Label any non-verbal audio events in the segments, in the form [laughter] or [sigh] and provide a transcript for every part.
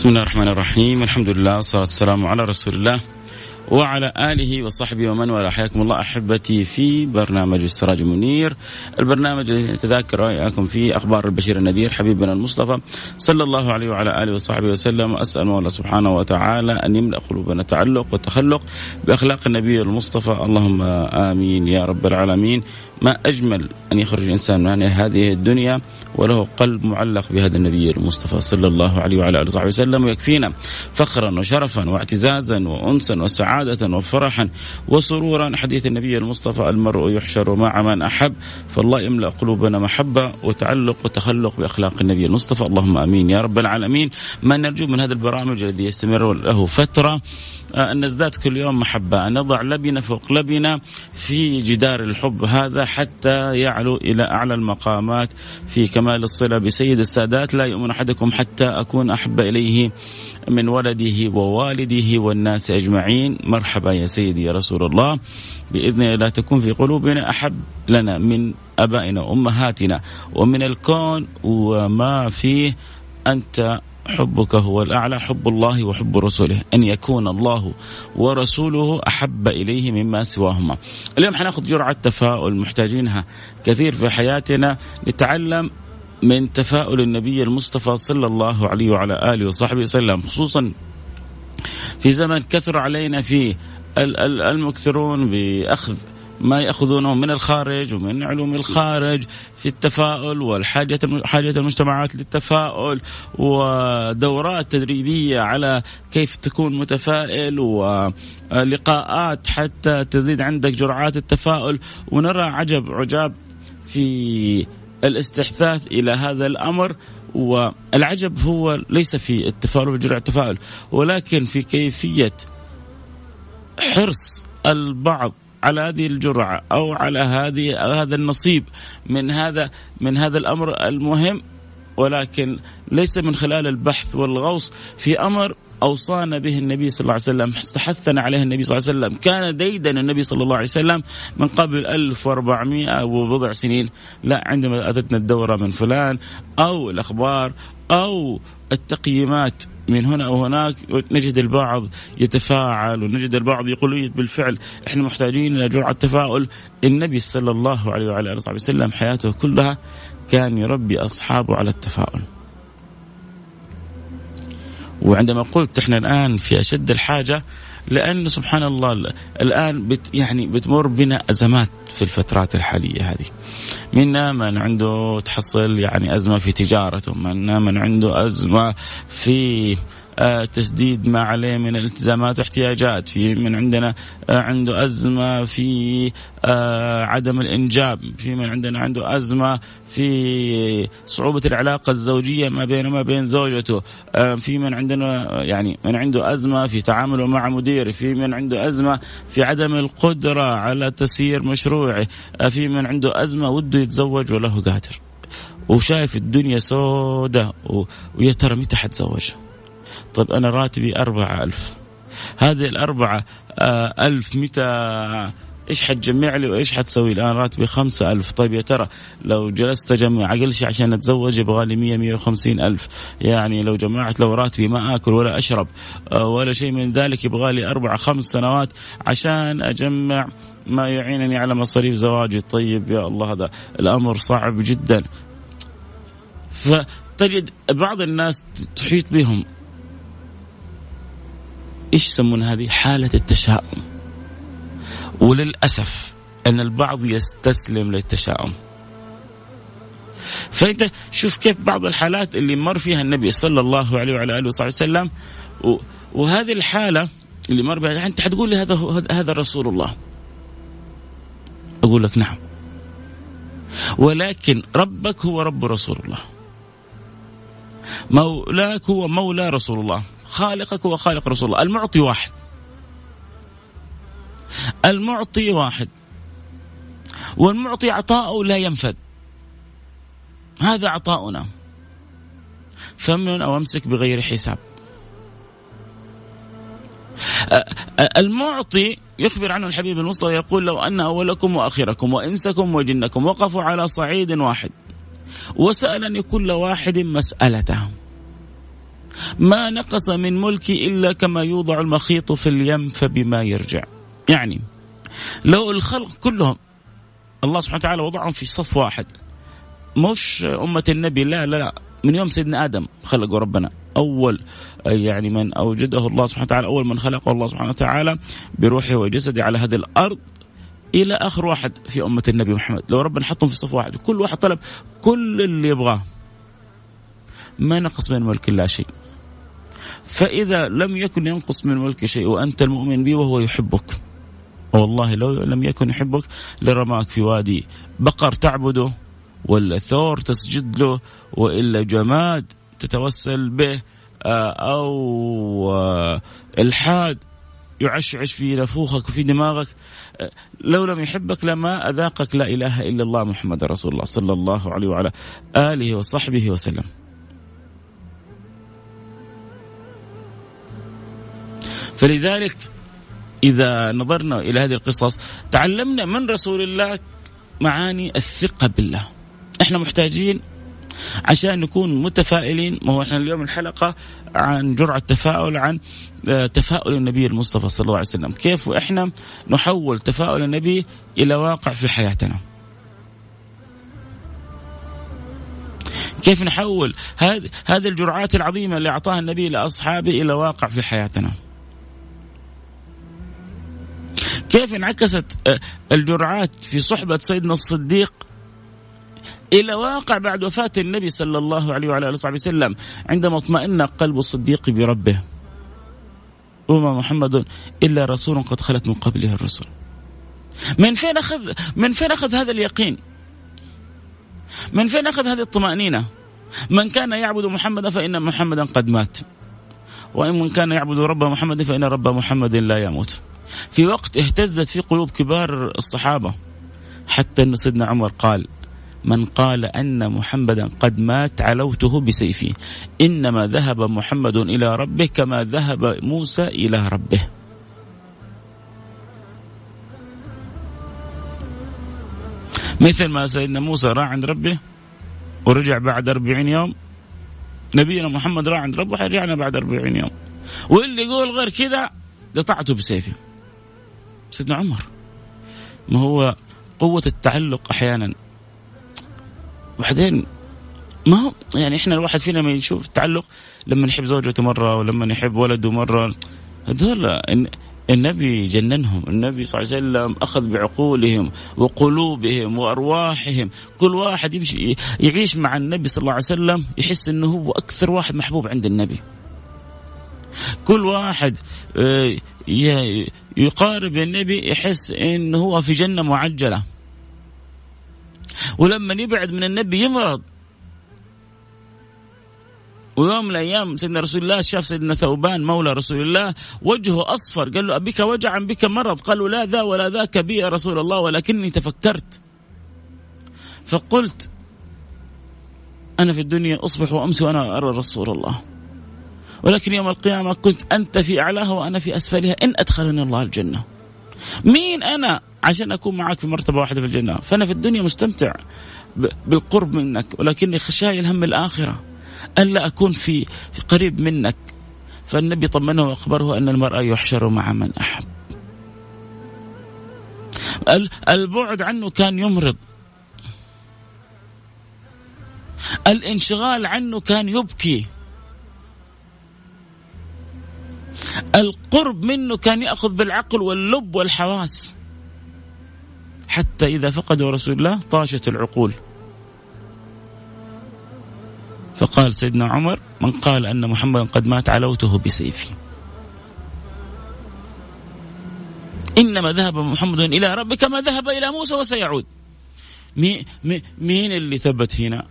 بسم الله الرحمن الرحيم الحمد لله والصلاة والسلام على رسول الله وعلى آله وصحبه ومن والاه حياكم الله أحبتي في برنامج السراج المنير البرنامج الذي نتذاكر وإياكم فيه أخبار البشير النذير حبيبنا المصطفى صلى الله عليه وعلى آله وصحبه وسلم. وأسأل الله سبحانه وتعالى أن يملأ قلوبنا تعلق وتخلق بأخلاق النبي المصطفى. اللهم آمين يا رب العالمين. ما أجمل أن يخرج الإنسان من هذه الدنيا وله قلب معلق بهذا النبي المصطفى صلى الله عليه وعلى آله وصحبه وسلم ويكفينا فخرا وشرفا واعتزازا وأنسا وسعادة وفرحا وسرورا. حديث النبي المصطفى المرء يحشر مع من أحب فالله يملأ قلوبنا محبة وتعلق وتخلق بأخلاق النبي المصطفى. اللهم آمين يا رب العالمين. ما نرجو من هذا البرامج الذي يستمر له فترة أن نزداد كل يوم محبة أن نضع لبنة فوق لبنة في جدار الحب هذا حتى يعلو إلى أعلى المقامات في كمال الصلة بسيد السادات لا يؤمن أحدكم حتى أكون أحب إليه من ولده ووالده والناس أجمعين. مرحبا يا سيدي يا رسول الله. بإذن الله تكون في قلوبنا أحب لنا من أبائنا وأمهاتنا ومن الكون وما فيه أنت حبك هو الأعلى حب الله وحب رسوله. أن يكون الله ورسوله أحب إليه مما سواهما. اليوم حناخذ جرعة تفاؤل محتاجينها كثير في حياتنا. نتعلم من تفاؤل النبي المصطفى صلى الله عليه وعلى آله وصحبه وسلم خصوصا في زمن كثر علينا فيه المكثرون بأخذ ما يأخذونه من الخارج ومن علوم الخارج في التفاؤل والحاجة حاجة المجتمعات للتفاؤل ودورات تدريبية على كيف تكون متفائل ولقاءات حتى تزيد عندك جرعات التفاؤل. ونرى عجب عجاب في الاستحداث إلى هذا الأمر والعجب هو ليس في التفاؤل وجرعه التفاؤل ولكن في كيفية حرص البعض على هذه الجرعة أو على هذه هذا النصيب من هذا من هذا الأمر المهم ولكن ليس من خلال البحث والغوص في أمر أوصانا به النبي صلى الله عليه وسلم استحثنا عليه النبي صلى الله عليه وسلم. كان ديدا النبي صلى الله عليه وسلم من قبل 1400 وبضع سنين. لا عندما أتتنا الدورة من فلان أو الأخبار أو التقييمات من هنا أو هناك نجد البعض يتفاعل ونجد البعض يقول بالفعل إحنا محتاجين إلى جرعة تفاؤل. النبي صلى الله عليه وعلى آله وصحبه وسلم حياته كلها كان يربي أصحابه على التفاؤل. وعندما قلت إحنا الآن في أشد الحاجة لأن سبحان الله الآن بت يعني بتمر بنا أزمات في الفترات الحالية هذه. منا من عنده تحصل يعني أزمة في تجارته منا من عنده أزمة في تسديد ما عليه من الالتزامات واحتياجات. في من عندنا آه، عنده أزمة في آه، عدم الإنجاب. في من عندنا عنده أزمة في صعوبة العلاقة الزوجية ما بينه وما بين زوجته. في من عندنا يعني من عنده أزمة في تعامله مع مديره في من عنده أزمة في عدم القدرة على تسيير مشروعه. في من عنده أزمة وده يتزوج وله قادر. وشايف الدنيا سودة ويا ترى متى حتزوجها؟ طيب أنا راتبي أربعة ألف. هذه الأربعة آه، ألف متى؟ إيش حتجمع لي وإيش حتسوي؟ الآن راتبي خمسة ألف. طيب يا ترى لو جلست أجمع أقل شيء عشان أتزوج يبغى لي 100 150 ألف. يعني لو جمعت لو راتبي ما آكل ولا أشرب آه، ولا شيء من ذلك يبغى لي أربع خمس سنوات عشان أجمع ما يعينني على مصاريف زواجي. طيب يا الله هذا الأمر صعب جدا. فتجد بعض الناس تحيط بهم. إيش يسمون هذه؟ حالة التشاؤم. وللأسف أن البعض يستسلم للتشاؤم. فأنت شوف كيف بعض الحالات اللي مر فيها النبي صلى الله عليه وعلى آله وصحبه وسلم وهذه الحالة اللي مر بها أنت حتقول لي هذا هذا رسول الله. أقول لك نعم. ولكن ربك هو رب رسول الله. مولاك هو مولى رسول الله. خالقك هو خالق رسول الله. المعطي واحد. المعطي واحد. والمعطي عطاؤه لا ينفد. هذا عطاؤنا. فمن أو أمسك بغير حساب. المعطي يخبر عنه الحبيب المصطفى يقول لو أن أولكم وآخركم وإنسكم وجنكم وقفوا على صعيد واحد وسألني كل واحد مسألته. ما نقص من ملكي إلا كما يوضع المخيط في اليم فبما يرجع. يعني لو الخلق كلهم الله سبحانه وتعالى وضعهم في صف واحد. مش أمة النبي لا لا لا. من يوم سيدنا آدم خلقوا ربنا. أول يعني من أوجده الله سبحانه وتعالى أول من خلقه الله سبحانه وتعالى بروحه وجسده على هذه الأرض إلى آخر واحد في أمة النبي محمد. لو ربنا حطهم في صف واحد كل واحد طلب كل اللي يبغاه. ما نقص من ملك الله شيء. فإذا لم يكن ينقص من ملك شيء وأنت المؤمن به وهو يحبك والله لو لم يكن يحبك لرماك في وادي بقر تعبده ولا ثور تسجد له وإلا جماد تتوسل به آه، أو آه، الحاد يعشعش في نفوخك وفي دماغك آه، لو لم يحبك لما أذاقك لا إله إلا الله محمد رسول الله صلى الله عليه وعلى آله وصحبه وسلم. فلذلك إذا نظرنا إلى هذه القصص تعلمنا من رسول الله معاني الثقة بالله. إحنا محتاجين عشان نكون متفائلين ما هو إحنا اليوم الحلقة عن جرعة تفاؤل عن آه، تفاؤل النبي المصطفى صلى الله عليه وسلم. كيف إحنا نحول تفاؤل النبي إلى واقع في حياتنا؟ كيف نحول هذه الجرعات العظيمة اللي أعطاها النبي لأصحابه إلى واقع في حياتنا؟ كيف انعكست آه، الجرعات في صحبة سيدنا الصديق إلى واقع بعد وفاة النبي صلى الله عليه وعلى آله وصحبه وسلم عندما اطمأن قلب الصديق بربه. وما محمد إلا رسول قد خلت من قبله الرسل. من فين أخذ من فين أخذ هذا اليقين؟ من فين أخذ هذه الطمأنينة؟ من كان يعبد محمدا فإن محمدا قد مات. وإن من كان يعبد رب محمد فإن رب محمد لا يموت. في وقت اهتزت في قلوب كبار الصحابة. حتى أن سيدنا عمر قال من قال أن محمدا قد مات علوته بسيفي إنما ذهب محمد إلى ربه كما ذهب موسى إلى ربه. مثل ما سيدنا موسى راح عند ربه ورجع بعد أربعين يوم. نبينا محمد راح عند ربه حيرجعنا بعد أربعين يوم. واللي يقول غير كذا قطعته بسيفه. سيدنا عمر. ما هو قوة التعلق أحيانا. وبعدين ما هو يعني إحنا الواحد فينا ما يشوف التعلق لما يحب زوجته مرة ولما يحب ولده مرة. هذول النبي جننهم. النبي صلى الله عليه وسلم أخذ بعقولهم وقلوبهم وأرواحهم. كل واحد يمشي يعيش مع النبي صلى الله عليه وسلم يحس أنه هو أكثر واحد محبوب عند النبي. كل واحد آه، يقارب النبي يحس انه هو في جنة معجلة. ولما يبعد من النبي يمرض. ويوم من الأيام سيدنا رسول الله شاف سيدنا ثوبان مولى رسول الله وجهه أصفر قال له أبيك وجعا بك مرض؟ قالوا لا ذا ولا ذاك بي يا رسول الله ولكني تفكرت. فقلت أنا في الدنيا أصبح وامس وأنا أرى رسول الله. ولكن يوم القيامة كنت أنت في أعلاها وأنا في أسفلها. إن أدخلني الله الجنة. مين أنا عشان أكون معك في مرتبة واحدة في الجنة؟ فأنا في الدنيا مستمتع بالقرب منك ولكني شايل هم الآخرة. ألا أكون في, في قريب منك؟ فالنبي طمنه وأخبره أن المرأة يحشر مع من أحب. البعد عنه كان يمرض. الانشغال عنه كان يبكي. القرب منه كان يأخذ بالعقل واللب والحواس. حتى إذا فقدوا رسول الله طاشت العقول. فقال سيدنا عمر من قال أن محمدا قد مات علوته بسيفي. إنما ذهب محمد إلى ربك كما ذهب إلى موسى وسيعود. مين, اللي ثبت هنا؟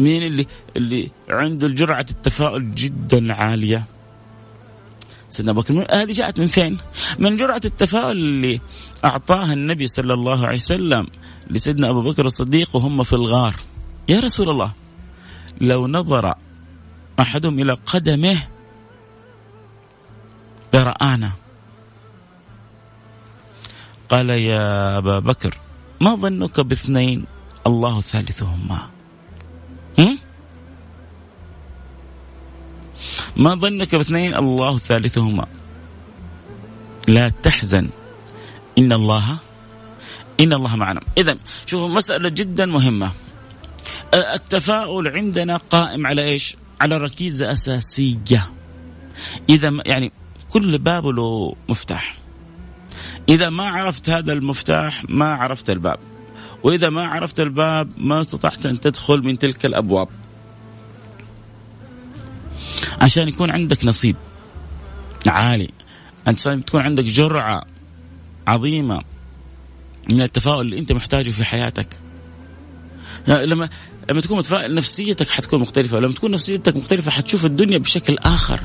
مين اللي اللي عنده الجرعة التفاؤل جدا عالية؟ سيدنا أبو بكر هذه جاءت من فين؟ من جرعة التفاؤل اللي أعطاها النبي صلى الله عليه وسلم لسيدنا أبو بكر الصديق وهم في الغار. يا رسول الله لو نظر أحدهم إلى قدمه لرآنا. قال يا أبا بكر ما ظنك باثنين؟ الله ثالثهما. ما ظنك باثنين؟ الله ثالثهما. لا تحزن. إن الله إن الله معنا. إذا شوفوا مسألة جدا مهمة. التفاؤل عندنا قائم على إيش؟ على ركيزة أساسية. إذا يعني كل باب له مفتاح. إذا ما عرفت هذا المفتاح ما عرفت الباب. وإذا ما عرفت الباب ما استطعت أن تدخل من تلك الأبواب. عشان يكون عندك نصيب عالي أنت تكون عندك جرعة عظيمة من التفاؤل اللي أنت محتاجه في حياتك. لما لما تكون متفائل نفسيتك حتكون مختلفة لما تكون نفسيتك مختلفة حتشوف الدنيا بشكل آخر.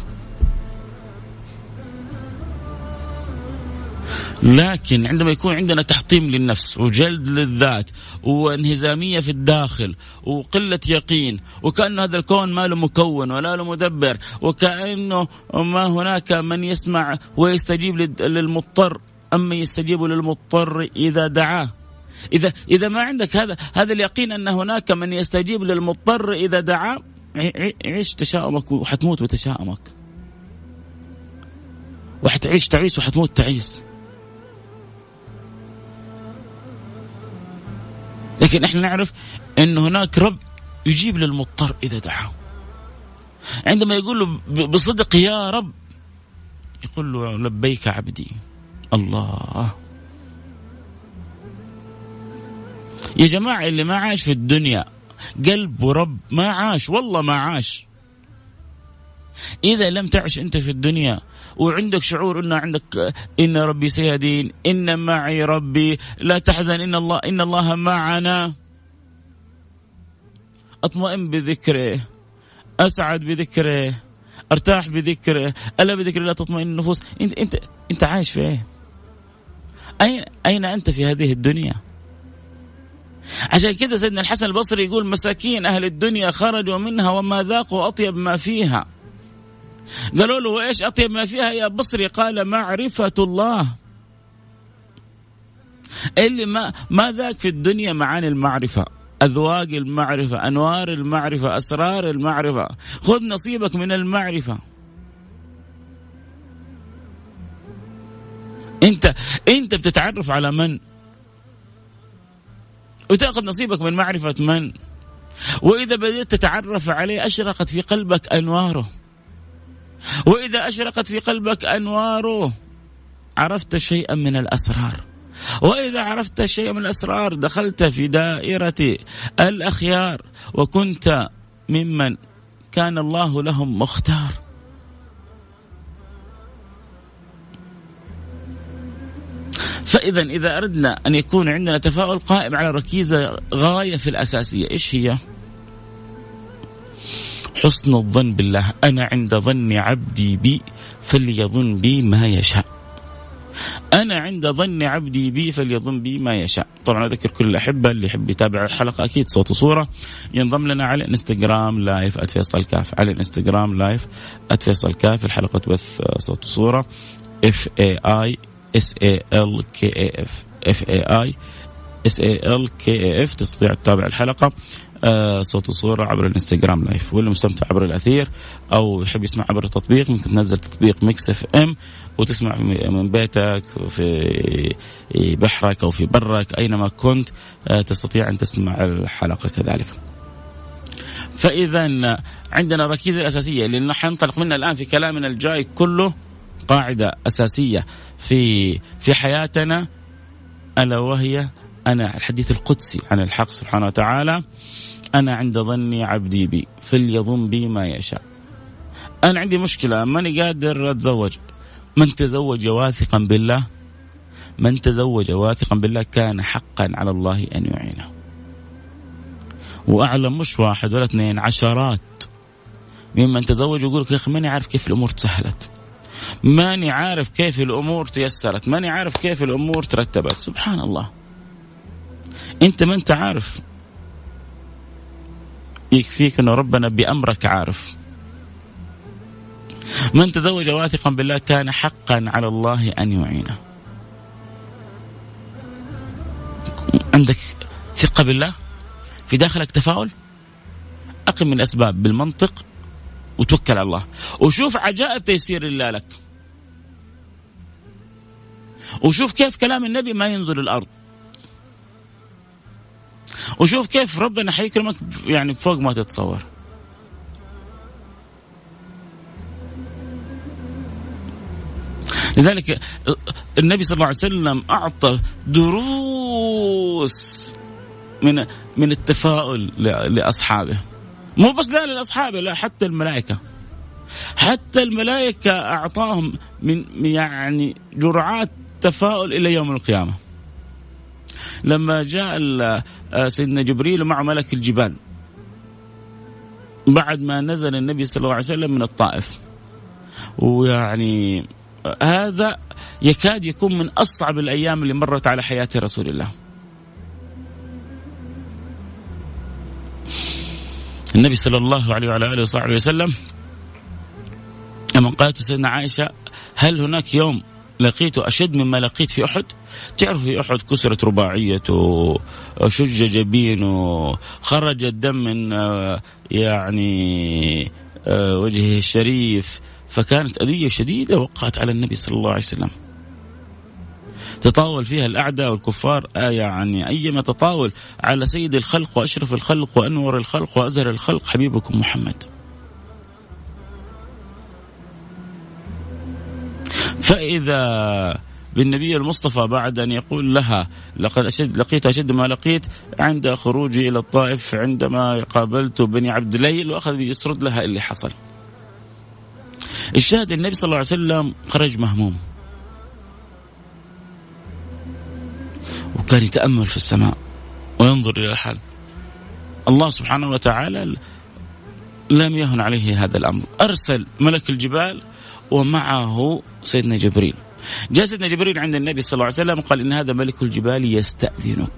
لكن عندما يكون عندنا تحطيم للنفس وجلد للذات وانهزامية في الداخل وقلة يقين وكأنه هذا الكون ما له مكون ولا له مدبر وكأنه ما هناك من يسمع ويستجيب للمضطر أما يستجيب للمضطر إذا دعاه. إذا إذا ما عندك هذا هذا اليقين أن هناك من يستجيب للمضطر إذا دعاه عيش تشاؤمك وحتموت بتشاؤمك. وحتعيش تعيس وحتموت تعيس. لكن إحنا نعرف إن هناك رب يجيب للمضطر إذا دعاه. عندما يقول له بصدق يا رب يقول له لبيك عبدي الله. يا جماعة اللي ما عاش في الدنيا قلب ورب ما عاش والله ما عاش. إذا لم تعش أنت في الدنيا وعندك شعور أن عندك إن ربي سيهدين إن معي ربي لا تحزن إن الله إن الله معنا أطمئن بذكره أسعد بذكره أرتاح بذكره ألا بذكر الله تطمئن النفوس أنت أنت أنت عايش في إيه؟ أين أين أنت في هذه الدنيا؟ عشان كذا سيدنا الحسن البصري يقول مساكين أهل الدنيا خرجوا منها وما ذاقوا أطيب ما فيها قالوا له إيش أطيب ما فيها يا بصري؟ قال معرفة الله. اللي ما ما ذاك في الدنيا معاني المعرفة. أذواق المعرفة أنوار المعرفة أسرار المعرفة. خذ نصيبك من المعرفة. أنت أنت بتتعرف على من؟ وتأخذ نصيبك من معرفة من؟ وإذا بديت تتعرف عليه أشرقت في قلبك أنواره. وإذا أشرقت في قلبك أنواره عرفت شيئا من الأسرار وإذا عرفت شيئا من الأسرار دخلت في دائرة الأخيار وكنت ممن كان الله لهم مختار فاذا إذا أردنا أن يكون عندنا تفاؤل قائم على ركيزة غاية في الأساسية إيش هي؟ حسن الظن بالله. أنا عند ظن عبدي بي فليظن بي ما يشاء. أنا عند ظن عبدي بي فليظن بي ما يشاء. طبعا أذكر كل الأحبة اللي يحب يتابع الحلقة. أكيد صوت وصورة. ينضم لنا على الانستغرام live @فيصل كاف. على الانستغرام live @فيصل كاف. الحلقة تبث صوت وصورة. F A I S A L K F F A I S A L K F تستطيع تتابع الحلقة. آه صوت وصورة عبر الانستغرام live. واللي مستمتع عبر الأثير أو يحب يسمع عبر التطبيق ممكن تنزل تطبيق Mix FM وتسمع من بيتك في بحرك أو في برك أينما كنت آه تستطيع أن تسمع الحلقة كذلك. فإذا عندنا الركيزة الأساسية اللي حننطلق منها الآن في كلامنا الجاي كله قاعدة أساسية في في حياتنا ألا وهي أنا الحديث القدسي عن الحق سبحانه وتعالى أنا عند ظني عبدي بي فليظن بي ما يشاء. أنا عندي مشكلة ماني قادر أتزوج. من تزوج واثقا بالله؟ من تزوج واثقا بالله كان حقا على الله أن يعينه. وأعلم مش واحد ولا اثنين عشرات. ممن تزوج يقول لك يا أخي ماني عارف كيف الأمور تسهلت. ماني عارف كيف الأمور تيسرت. ماني عارف كيف الأمور ترتبت. سبحان الله. أنت ما أنت عارف. يكفيك أنه ربنا بأمرك عارف. من تزوج واثقا بالله كان حقا على الله أن يعينه. عندك ثقة بالله؟ في داخلك تفاؤل؟ أقم من الأسباب بالمنطق وتوكل على الله. وشوف عجائب تيسير الله لك. وشوف كيف كلام النبي ما ينزل الأرض. وشوف كيف ربنا حيكرمك يعني فوق ما تتصور. لذلك النبي صلى الله عليه وسلم أعطى دروس من من التفاؤل لأصحابه. مو بس لا لأصحابه لا حتى الملائكة. حتى الملائكة أعطاهم من يعني جرعات تفاؤل إلى يوم القيامة. لما جاء سيدنا جبريل ومع ملك الجبال بعد ما نزل النبي صلى الله عليه وسلم من الطائف ويعني هذا يكاد يكون من أصعب الأيام اللي مرت على حياة رسول الله. النبي صلى الله عليه وعلى آله وصحبه وسلم لما قالت سيدنا عائشة هل هناك يوم لقيته أشد مما لقيت في أحد؟ تعرف في أحد كسرت رباعيته شج جبينه خرج الدم من يعني وجهه الشريف. فكانت أذية شديدة وقعت على النبي صلى الله عليه وسلم. تطاول فيها الأعداء والكفار آه يعني أيما تطاول على سيد الخلق وأشرف الخلق وأنور الخلق وأزهر الخلق حبيبكم محمد. فإذا بالنبي المصطفى بعد أن يقول لها لقد أشد لقيت أشد ما لقيت عند خروجي إلى الطائف عندما قابلت بني عبد الليل وأخذ يسرد لها اللي حصل. الشاهد النبي صلى الله عليه وسلم خرج مهموم. وكان يتأمل في السماء وينظر إلى الحال. الله سبحانه وتعالى لم يهن عليه هذا الأمر. أرسل ملك الجبال ومعه سيدنا جبريل. جاء سيدنا جبريل عند النبي صلى الله عليه وسلم قال إن هذا ملك الجبال يستأذنك.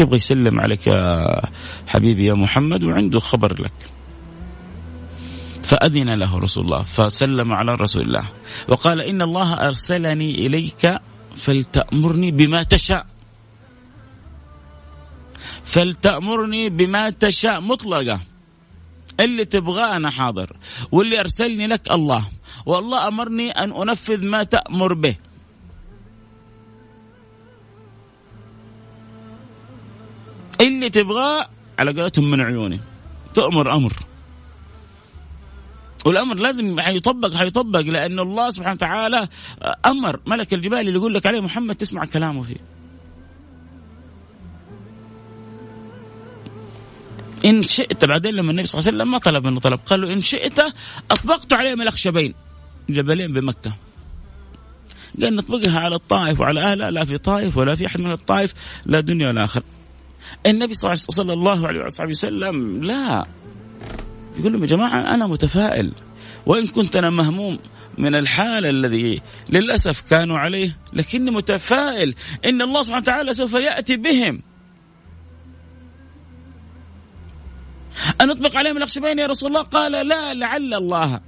يبغى يسلم عليك يا حبيبي يا محمد وعنده خبر لك. فأذن له رسول الله فسلم على رسول الله. وقال إن الله أرسلني إليك فلتأمرني بما تشاء. فلتأمرني بما تشاء. مطلقة. اللي تبغاه أنا حاضر واللي أرسلني لك الله. والله أمرني أن أنفذ ما تأمر به. اللي تبغاه على قولتهم من عيوني. تؤمر أمر. والأمر لازم حيطبق حيطبق لأنه الله سبحانه وتعالى أمر. ملك الجبال اللي يقول لك عليه محمد تسمع كلامه فيه. إن شئت بعدين لما النبي صلى الله عليه وسلم ما طلب منه طلب قال له إن شئت أطبقت عليهم الاخشبين جبلين بمكة. قال نطبقها على الطائف وعلى اهلها لا في طائف ولا في أحد من الطائف لا دنيا ولا آخرة. النبي صلى الله عليه وسلم لا يقول لهم يا جماعة أنا متفائل وإن كنت أنا مهموم من الحال الذي للأسف كانوا عليه لكني متفائل إن الله سبحانه وتعالى سوف يأتي بهم أن نطبق عليهم الأخشبين يا رسول الله. قال لا لعل الله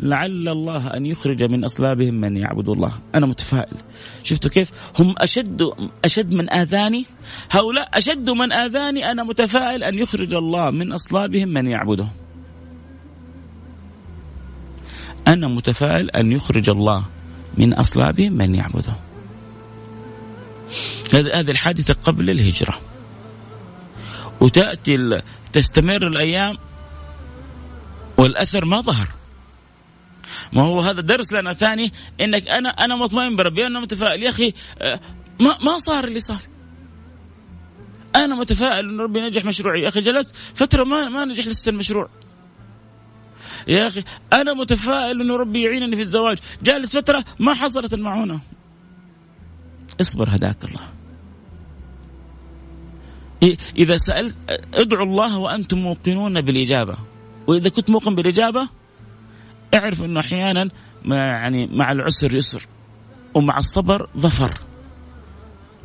لعل الله أن يخرج من أصلابهم من يعبد الله. أنا متفائل. شفتوا كيف؟ هم أشد أشد من آذاني؟ هؤلاء أشد من آذاني. أنا متفائل أن يخرج الله من أصلابهم من يعبده أنا متفائل أن يخرج الله من أصلابهم من يعبده هذه الحادثة قبل الهجرة. وتأتي تستمر الأيام والأثر ما ظهر. ما هو هذا درس لنا ثاني إنك أنا أنا مطمئن بربي أنا متفائل. يا أخي آه، ما ما صار اللي صار. أنا متفائل إن ربي نجح مشروعي. يا أخي جلست فترة ما ما نجح لسه المشروع. يا أخي أنا متفائل انه ربي يعينني في الزواج. جالس فترة ما حصلت المعونة. اصبر هداك الله. إذا سألت ادعوا الله وأنتم موقنون بالإجابة. وإذا كنت موقن بالإجابة اعرف إنه أحيانا يعني مع العسر يسر ومع الصبر ظفر.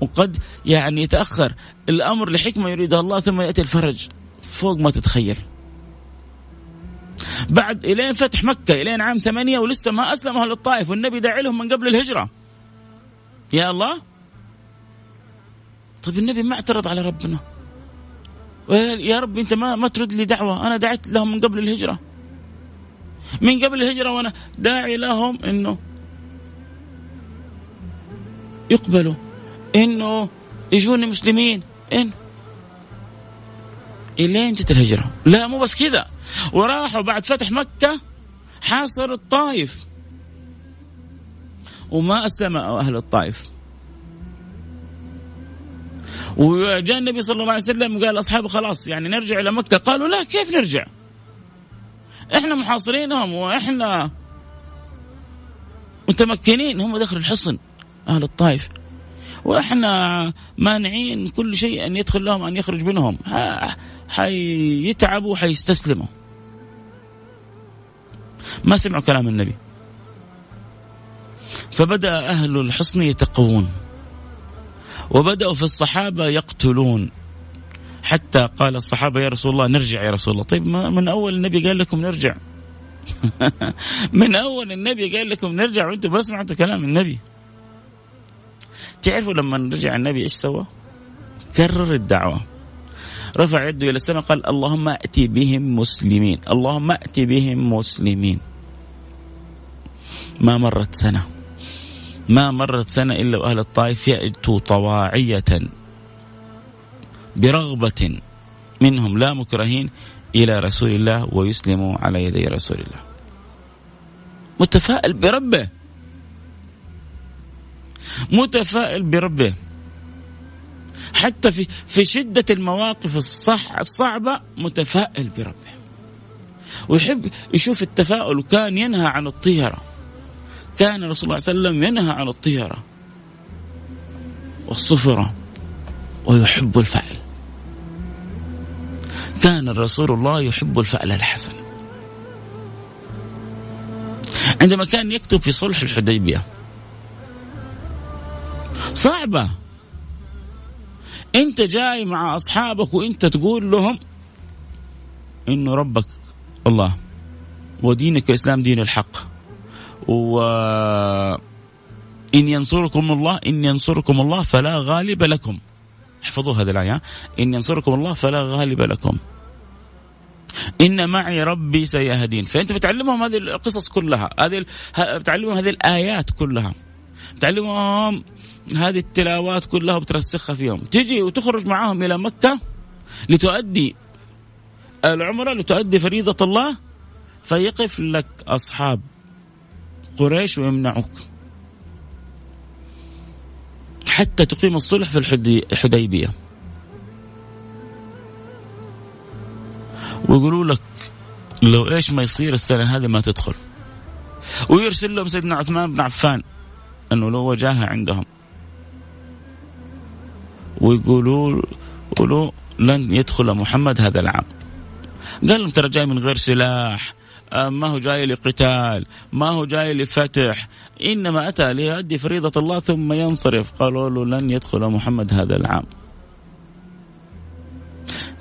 وقد يعني يتأخر. الأمر لحكمة يريدها الله ثم يأتي الفرج فوق ما تتخيل. بعد إلين فتح مكة إلين عام ثمانية ولسه ما أسلم أهل الطائف والنبي داعي لهم من قبل الهجرة. يا الله طيب النبي ما اعترض على ربنا. يا رب انت ما ما ترد لي دعوة. أنا دعيت لهم من قبل الهجرة. من قبل الهجرة وأنا داعي لهم أنه يقبلوا أنه يجوني مسلمين. إن إلين جت الهجرة. لا مو بس كذا. وراحوا بعد فتح مكة حاصر الطائف. وما أسلم أهل الطائف. وجاء النبي صلى الله عليه وسلم قال أصحابه خلاص يعني نرجع إلى مكة. قالوا لا كيف نرجع؟ إحنا محاصرينهم وإحنا متمكنين هم داخل الحصن أهل الطائف. وإحنا مانعين كل شيء أن يدخل لهم أن يخرج منهم. حيتعبوا حيستسلموا. ما سمعوا كلام النبي. فبدأ أهل الحصن يتقوون. وبدأوا في الصحابة يقتلون. حتى قال الصحابة يا رسول الله نرجع يا رسول الله. طيب من أول النبي قال لكم نرجع؟ [laughs] من أول النبي قال لكم نرجع وأنتم ما سمعتوا كلام النبي. تعرفوا لما رجع النبي إيش سوى؟ كرر الدعوة. رفع يده إلى السماء قال اللهم أتي بهم مسلمين. اللهم أتي بهم مسلمين. ما مرت سنة. ما مرت سنة إلا وأهل الطائف يأتوا طواعية برغبة منهم لا مكرهين إلى رسول الله ويسلموا على يدي رسول الله. متفائل بربه. متفائل بربه. حتى في في شدة المواقف الصح الصعبة متفائل بربه. ويحب يشوف التفاؤل وكان ينهى عن الطيرة. كان رسول الله صلى الله عليه وسلم ينهى عن الطيرة والصفرة ويحب الفعل كان الرسول الله يحب الفعل الحسن. عندما كان يكتب في صلح الحديبية صعبة. انت جاي مع أصحابك وانت تقول لهم إنه ربك الله ودينك الإسلام دين الحق. و إن ينصركم الله إن ينصركم الله فلا غالب لكم. احفظوا هذه الآية. إن ينصركم الله فلا غالب لكم. إن معي ربي سيهدين. فأنت بتعلمهم هذه القصص كلها هذه بتعلمهم هذه الآيات كلها. بتعلمهم هذه التلاوات كلها وبترسخها فيهم. تجي وتخرج معاهم إلى مكة لتؤدي العمرة لتؤدي فريضة الله فيقف لك أصحاب قريش ويمنعوك. حتى تقيم الصلح في الحديبية. ويقولوا لك لو إيش ما يصير السنة هذه ما تدخل. ويرسل لهم سيدنا عثمان بن عفان إنه لو وجاهه عندهم. ويقولوا يقولوا لن يدخل محمد هذا العام. قال لهم ترى جاي من غير سلاح. ما هو جاي لقتال ما هو جاي لفتح. إنما أتى ليؤدي فريضة الله ثم ينصرف. قالوا له لن يدخل محمد هذا العام.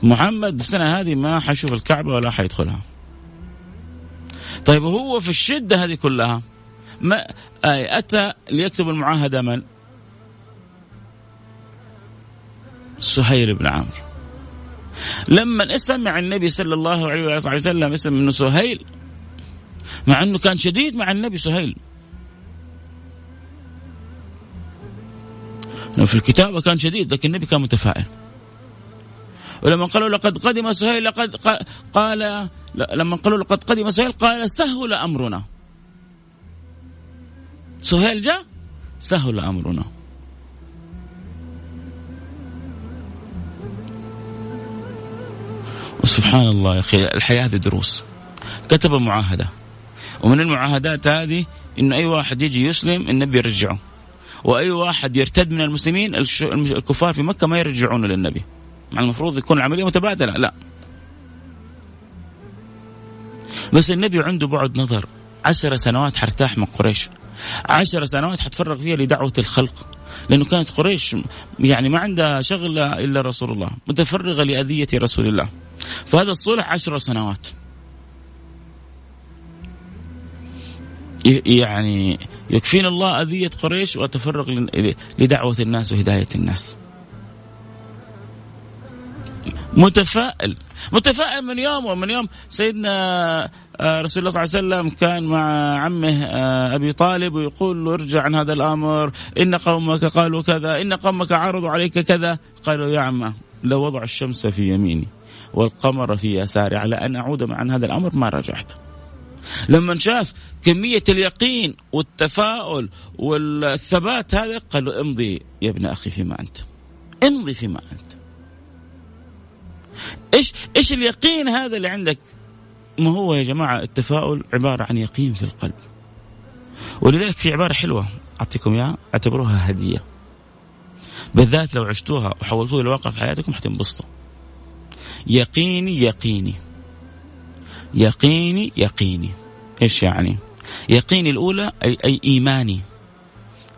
محمد السنة هذه ما حيشوف الكعبة ولا حيدخلها. طيب هو في الشدة هذه كلها ما أتى ليكتب المعاهدة من؟ سهيل بن عمرو. لما سمع النبي صلى الله عليه وسلم اسم انه سهيل مع انه كان شديد مع النبي سهيل. في الكتابة كان شديد لكن النبي كان متفائل. ولما قالوا لقد قدم سهيل لقد قال لما قالوا لقد قدم سهيل قال سهل أمرنا. سهيل جاء سهل أمرنا. وسبحان الله يا أخي الحياة هذه دروس. كتب معاهدة. ومن المعاهدات هذه انه أي واحد يجي يسلم النبي يرجعه. وأي واحد يرتد من المسلمين الكفار في مكة ما يرجعونه للنبي. مع المفروض يكون العملية متبادلة. لا. بس النبي عنده بعد نظر. عشر سنوات حرتاح من قريش. عشر سنوات حتفرغ فيها لدعوة الخلق. لأنه كانت قريش يعني ما عندها شغلة إلا رسول الله. متفرغة لأذية رسول الله. فهذا الصلح عشر سنوات. يعني يكفينا الله أذية قريش وأتفرغ لدعوة الناس وهداية الناس. متفائل. متفائل من يوم ومن يوم. سيدنا آه، رسول الله صلى الله عليه وسلم كان مع عمه آه، أبي طالب ويقول له ارجع عن هذا الأمر. إن قومك قالوا كذا. إن قومك عرضوا عليك كذا. قالوا يا عمة لو وضع الشمس في يميني والقمر في يساري على أن أعود عن هذا الأمر ما رجعت. لما شاف كمية اليقين والتفاؤل والثبات هذا قالوا امضي يا ابن أخي فيما أنت امضي فيما أنت. إيش إيش اليقين هذا اللي عندك؟ ما هو يا جماعة التفاؤل عبارة عن يقين في القلب. ولذلك في عبارة حلوة أعطيكم إياها اعتبروها هدية. بالذات لو عشتوها وحولتوها لواقع في حياتكم حتنبسطوا. يقيني يقيني. يقيني يقيني. إيش يعني؟ يقيني الأولى أي أي إيماني.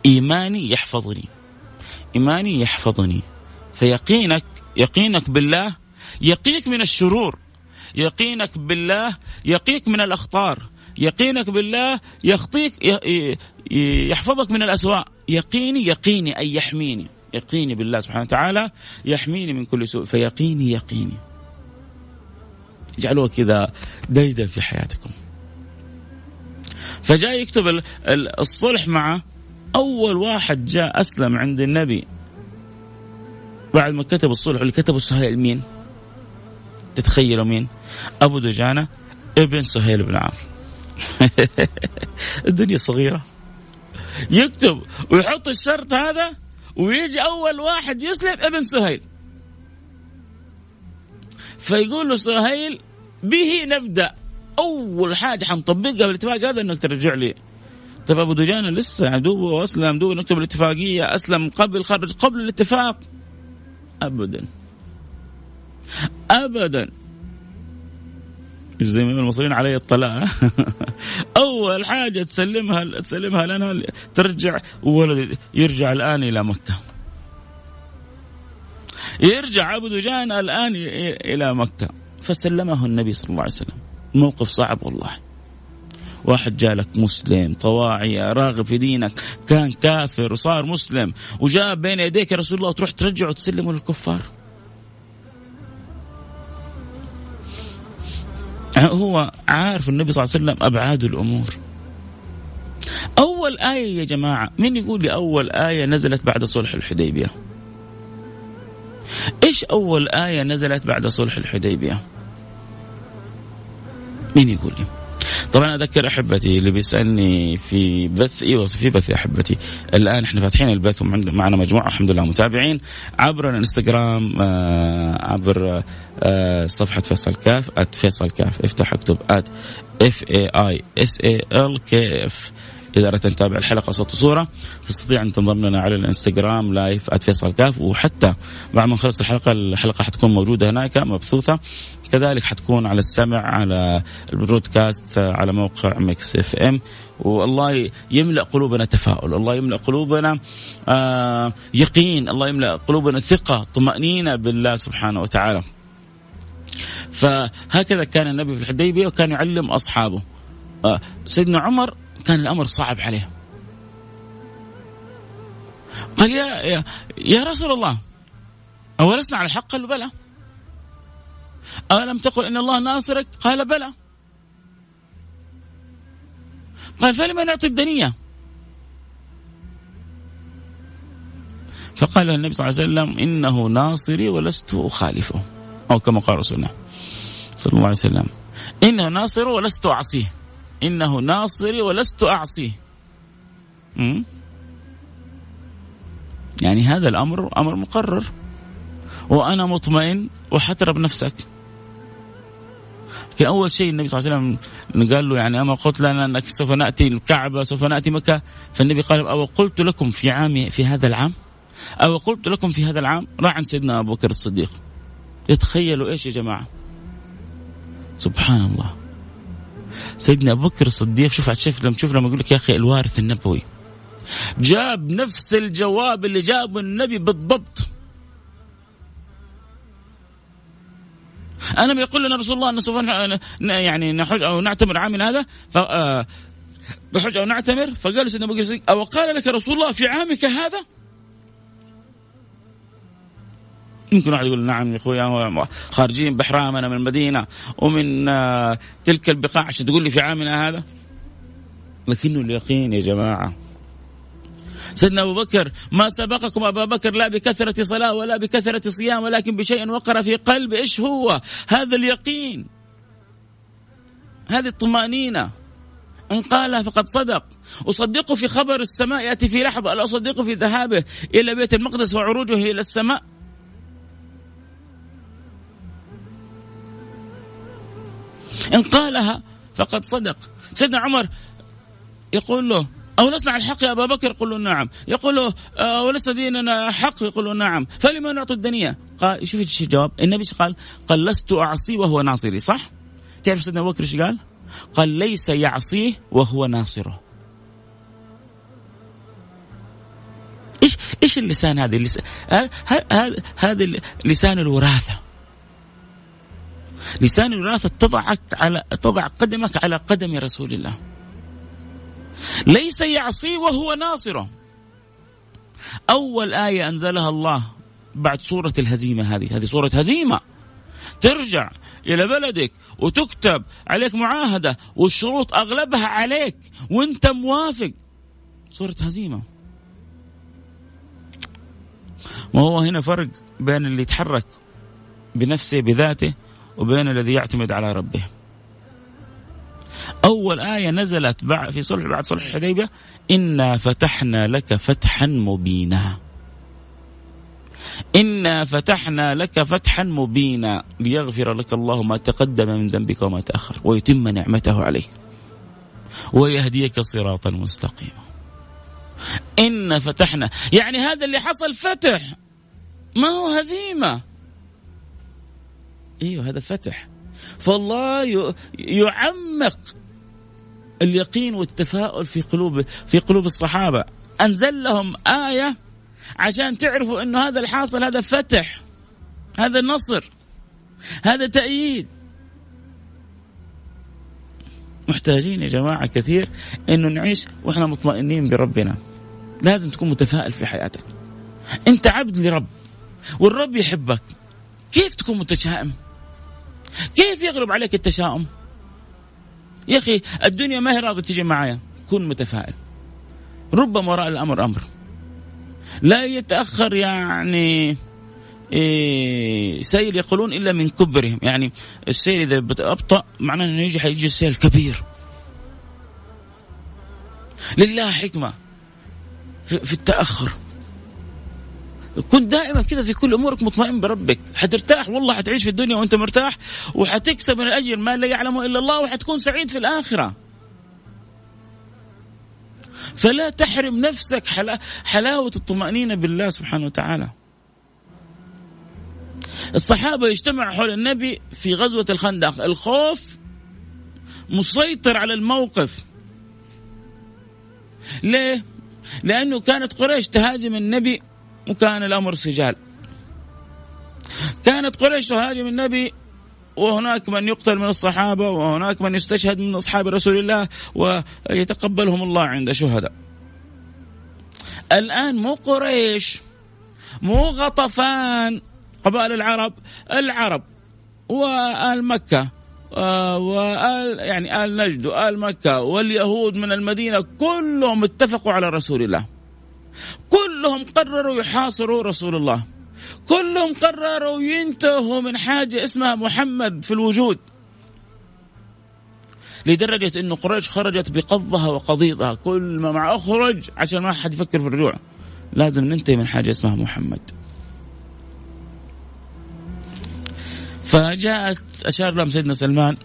إيماني يحفظني. إيماني يحفظني. فيقينك يقينك بالله يقيك من الشرور. يقينك بالله يقيك من الأخطار. يقينك بالله يخطيك يحفظك من الأسواء يقيني يقيني أي يحميني. يقيني بالله سبحانه وتعالى يحميني من كل سوء. فيقيني يقيني. اجعلوها كذا ديدا في حياتكم. فجاء يكتب الصلح مع أول واحد جاء أسلم عند النبي. بعد ما كتب الصلح اللي كتبه سهيل مين؟ تتخيلوا مين؟ أبو دجانة ابن سهيل بن عمرو. [laughs] الدنيا صغيرة. يكتب ويحط الشرط هذا ويجي أول واحد يسلم ابن سهيل. فيقول له سهيل به نبدأ. أول حاجة حنطبقها بالاتفاق هذا إنك ترجع لي. طيب أبو دجانه لسه يعني دوبه اسلم دوبه نكتب الاتفاقية أسلم قبل خرج قبل الاتفاق. ابدا. ابدا. زي ما المصريين علي الطلاق [laughs] أول حاجة تسلمها تسلمها لنا ترجع ولد يرجع الآن إلى مكة. يرجع عبد دجان الآن إلى مكة. فسلمه النبي صلى الله عليه وسلم. موقف صعب والله. واحد جالك مسلم طواعية راغب في دينك كان كافر وصار مسلم وجاء بين يديك يا رسول الله وتروح ترجعه وتسلمه للكفار. هو عارف النبي صلى الله عليه وسلم أبعاد الأمور. أول آية يا جماعة مين يقول لي أول آية نزلت بعد صلح الحديبية؟ إيش أول آية نزلت بعد صلح الحديبية؟ مين يقول لي؟ طبعا أذكر أحبتي اللي بيسألني في بث أيوه في بث يا أحبتي. الآن إحنا فاتحين البث ومعنا مجموعة الحمد لله متابعين. عبر الانستغرام آه عبر آه صفحة فيصل كاف فيصل كاف. افتح اكتب at F A I S A L K F إذا أردت أن تتابع الحلقة صوت وصوره تستطيع أن تنضم لنا على الإنستغرام live @فيصل كاف وحتى بعد ما نخلص الحلقة الحلقة حتكون موجودة هناك مبثوثة كذلك حتكون على السمع على ال broadcast على موقع Mix FM والله يملأ قلوبنا تفاؤل، الله يملأ قلوبنا آه يقين، الله يملأ قلوبنا ثقة، طمأنينة بالله سبحانه وتعالى. فهكذا كان النبي في الحديبية وكان يعلم أصحابه. آه سيدنا عمر كان الأمر صعب عليه. قال يا يا, يا رسول الله أولسنا على الحق؟ قال بلى. ألم تقل إن الله ناصرك؟ قال بلى. قال فلما نعطي الدنية فقال النبي صلى الله عليه وسلم إنه ناصري ولست أخالفه أو كما قال رسول الله صلى الله عليه وسلم إنه ناصر ولست أعصيه إنه ناصري ولست أعصيه يعني هذا الأمر أمر مقرر. وأنا مطمئن وحترب نفسك. كان أول شيء النبي صلى الله عليه وسلم قال له يعني أما قلت لنا أنك سوف نأتي الكعبة سوف نأتي مكة. فالنبي قال أو قلت لكم في عام في هذا العام؟ أو قلت لكم في هذا العام؟ راح عند سيدنا أبو بكر الصديق. يتخيلوا إيش يا جماعة؟ سبحان الله. سيدنا أبو بكر الصديق شوف شوف لما تشوف لما يقول لك يا أخي الوارث النبوي جاب نفس الجواب اللي جابه النبي بالضبط. أنا بيقول لنا رسول الله أن سوف يعني نحج أو نعتمر عامنا هذا ف آه، نحج أو نعتمر فقال سيدنا أبو بكر أو قال لك رسول الله في عامك هذا؟ يمكن واحد يقول نعم يا أخوي خارجين بحرامنا من المدينة ومن آه، تلك البقاع عشان تقول لي في عامنا هذا؟ لكنه اليقين يا جماعة. سيدنا أبو بكر ما سبقكم أبا بكر لا بكثرة صلاة ولا بكثرة صيام ولكن بشيء وقر في قلب إيش هو؟ هذا اليقين. هذه الطمأنينة. إن قالها فقد صدق. أصدقه في خبر السماء يأتي في لحظة ألا أصدقه في ذهابه إلى بيت المقدس وعروجه إلى السماء. إن قالها فقد صدق. سيدنا عمر يقول له أو لسنا على الحق يا أبا بكر؟ يقول له نعم. يقول له أو ليس ديننا حق؟ يقول له نعم. فلما نعطي الدنيا؟ قال شوف إيش الجواب. النبي قال؟ قال لست أعصي وهو ناصري صح؟ تعرف سيدنا أبو بكر إيش قال؟ قال ليس يعصيه وهو ناصره إيش إيش اللسان هذا؟ هذا هذا لسان الوراثة. لسان الوراثة تضعك على تضع قدمك على قدم رسول الله. ليس يعصي وهو ناصره أول آية أنزلها الله بعد سورة الهزيمة هذه. هذه سورة هزيمة. ترجع إلى بلدك وتكتب عليك معاهدة والشروط أغلبها عليك وأنت موافق. سورة هزيمة. ما هو هنا فرق بين اللي يتحرك بنفسه بذاته وبين الذي يعتمد على ربه. أول آية نزلت في صلح بعد صلح الحديبية إنا فتحنا لك فتحا مبينا. إنا فتحنا لك فتحا مبينا. ليغفر لك الله ما تقدم من ذنبك وما تأخر. ويتم نعمته عليك. ويهديك صراطا مستقيما. إنا فتحنا. يعني هذا اللي حصل فتح. ما هو هزيمة. إيوه هذا فتح. فالله يعمق اليقين والتفاؤل في قلوب في قلوب الصحابة. أنزل لهم آية عشان تعرفوا إنه هذا الحاصل هذا فتح هذا نصر هذا تأييد. محتاجين يا جماعة كثير إنه نعيش وإحنا مطمئنين بربنا. لازم تكون متفائل في حياتك. أنت عبد لرب والرب يحبك. كيف تكون متشائم؟ كيف يغلب عليك التشاؤم؟ يا أخي الدنيا ما هي راضية تجي معايا. كن متفائل. ربما وراء الأمر أمر. لا يتأخر يعني إيه سيل يقولون إلا من كبرهم. يعني السيل إذا أبطأ معناه أنه يجي حيجي السيل كبير. لله حكمة. في, في التأخر. كن دائما كذا في كل أمورك مطمئن بربك. حترتاح والله حتعيش في الدنيا وأنت مرتاح وحتكسب من الأجر ما لا يعلمه إلا الله وحتكون سعيد في الآخرة. فلا تحرم نفسك حلاوة الطمأنينة بالله سبحانه وتعالى. الصحابة يجتمعوا حول النبي في غزوة الخندق. الخوف مسيطر على الموقف. ليه؟ لأنه كانت قريش تهاجم النبي وكان الأمر سجال. كانت قريش تهاجم النبي وهناك من يقتل من الصحابة وهناك من يستشهد من أصحاب رسول الله ويتقبلهم الله عند شهداء. الآن مو قريش مو غطفان قبائل العرب العرب وآل مكة آه، وآل يعني آل نجد وآل مكة واليهود من المدينة كلهم اتفقوا على رسول الله. كلهم قرروا يحاصروا رسول الله. كلهم قرروا ينتهوا من حاجة اسمها محمد في الوجود. لدرجة أنه قريش خرجت بقضها وقضيضها. كل ما مع أخرج عشان ما حد يفكر في الرجوع. لازم ننتهي من حاجة اسمها محمد. فجاءت أشار لهم سيدنا سلمان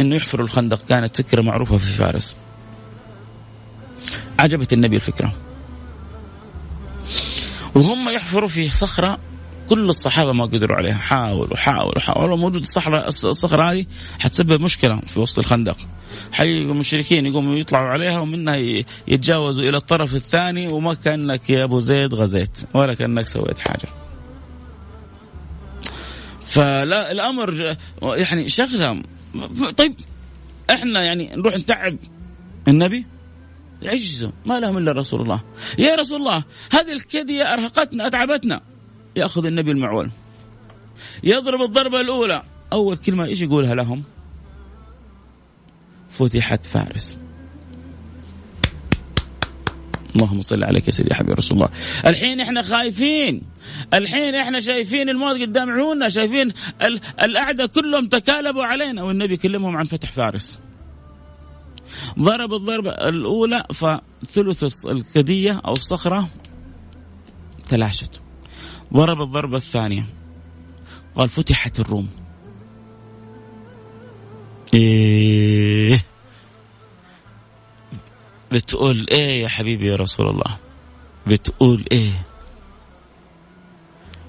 أنه يحفروا الخندق. كانت فكرة معروفة في فارس. عجبت النبي الفكرة. وهم يحفروا في صخرة كل الصحابة ما قدروا عليها. حاولوا حاولوا حاولوا. موجود الصخرة الصخرة هذه حتسبب مشكلة في وسط الخندق. حي المشركين يقوموا يطلعوا عليها ومنها يتجاوزوا إلى الطرف الثاني وما كأنك يا أبو زيد غزيت ولا كأنك سويت حاجة. فلا الأمر يعني شغلة. طيب إحنا يعني نروح نتعب النبي؟ عجزوا ما لهم إلا رسول الله. يا رسول الله هذه الكدية أرهقتنا أتعبتنا. يأخذ النبي المعول. يضرب الضربة الأولى. أول كلمة إيش يقولها لهم؟ فتحت فارس. اللهم صل عليك يا سيدي يا حبيبي رسول الله. الحين إحنا خايفين. الحين إحنا شايفين الموت قدام عيوننا شايفين الاعداء كلهم تكالبوا علينا. والنبي كلمهم عن فتح فارس. ضرب الضربة الأولى فثلث الكدية أو الصخرة تلاشت. ضرب الضربة الثانية. قال فتحت الروم. إيه. بتقول إيه يا حبيبي يا رسول الله؟ بتقول إيه؟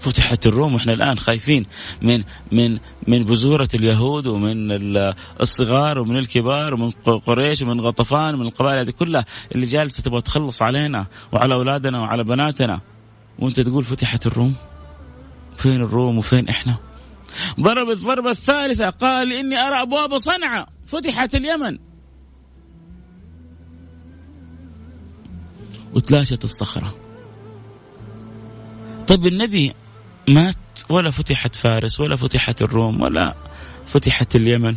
فتحت الروم وإحنا الآن خايفين من من من بذورة اليهود ومن الصغار ومن الكبار ومن قريش ومن غطفان ومن القبائل هذه كلها اللي جالسة تبغى تخلص علينا وعلى أولادنا وعلى بناتنا. وأنت تقول فتحت الروم؟ فين الروم وفين إحنا؟ ضرب الضربة الثالثة قال إني أرى أبواب صنعاء. فتحت اليمن. وتلاشت الصخرة. طيب النبي مات ولا فتحت فارس ولا فتحت الروم ولا فتحت اليمن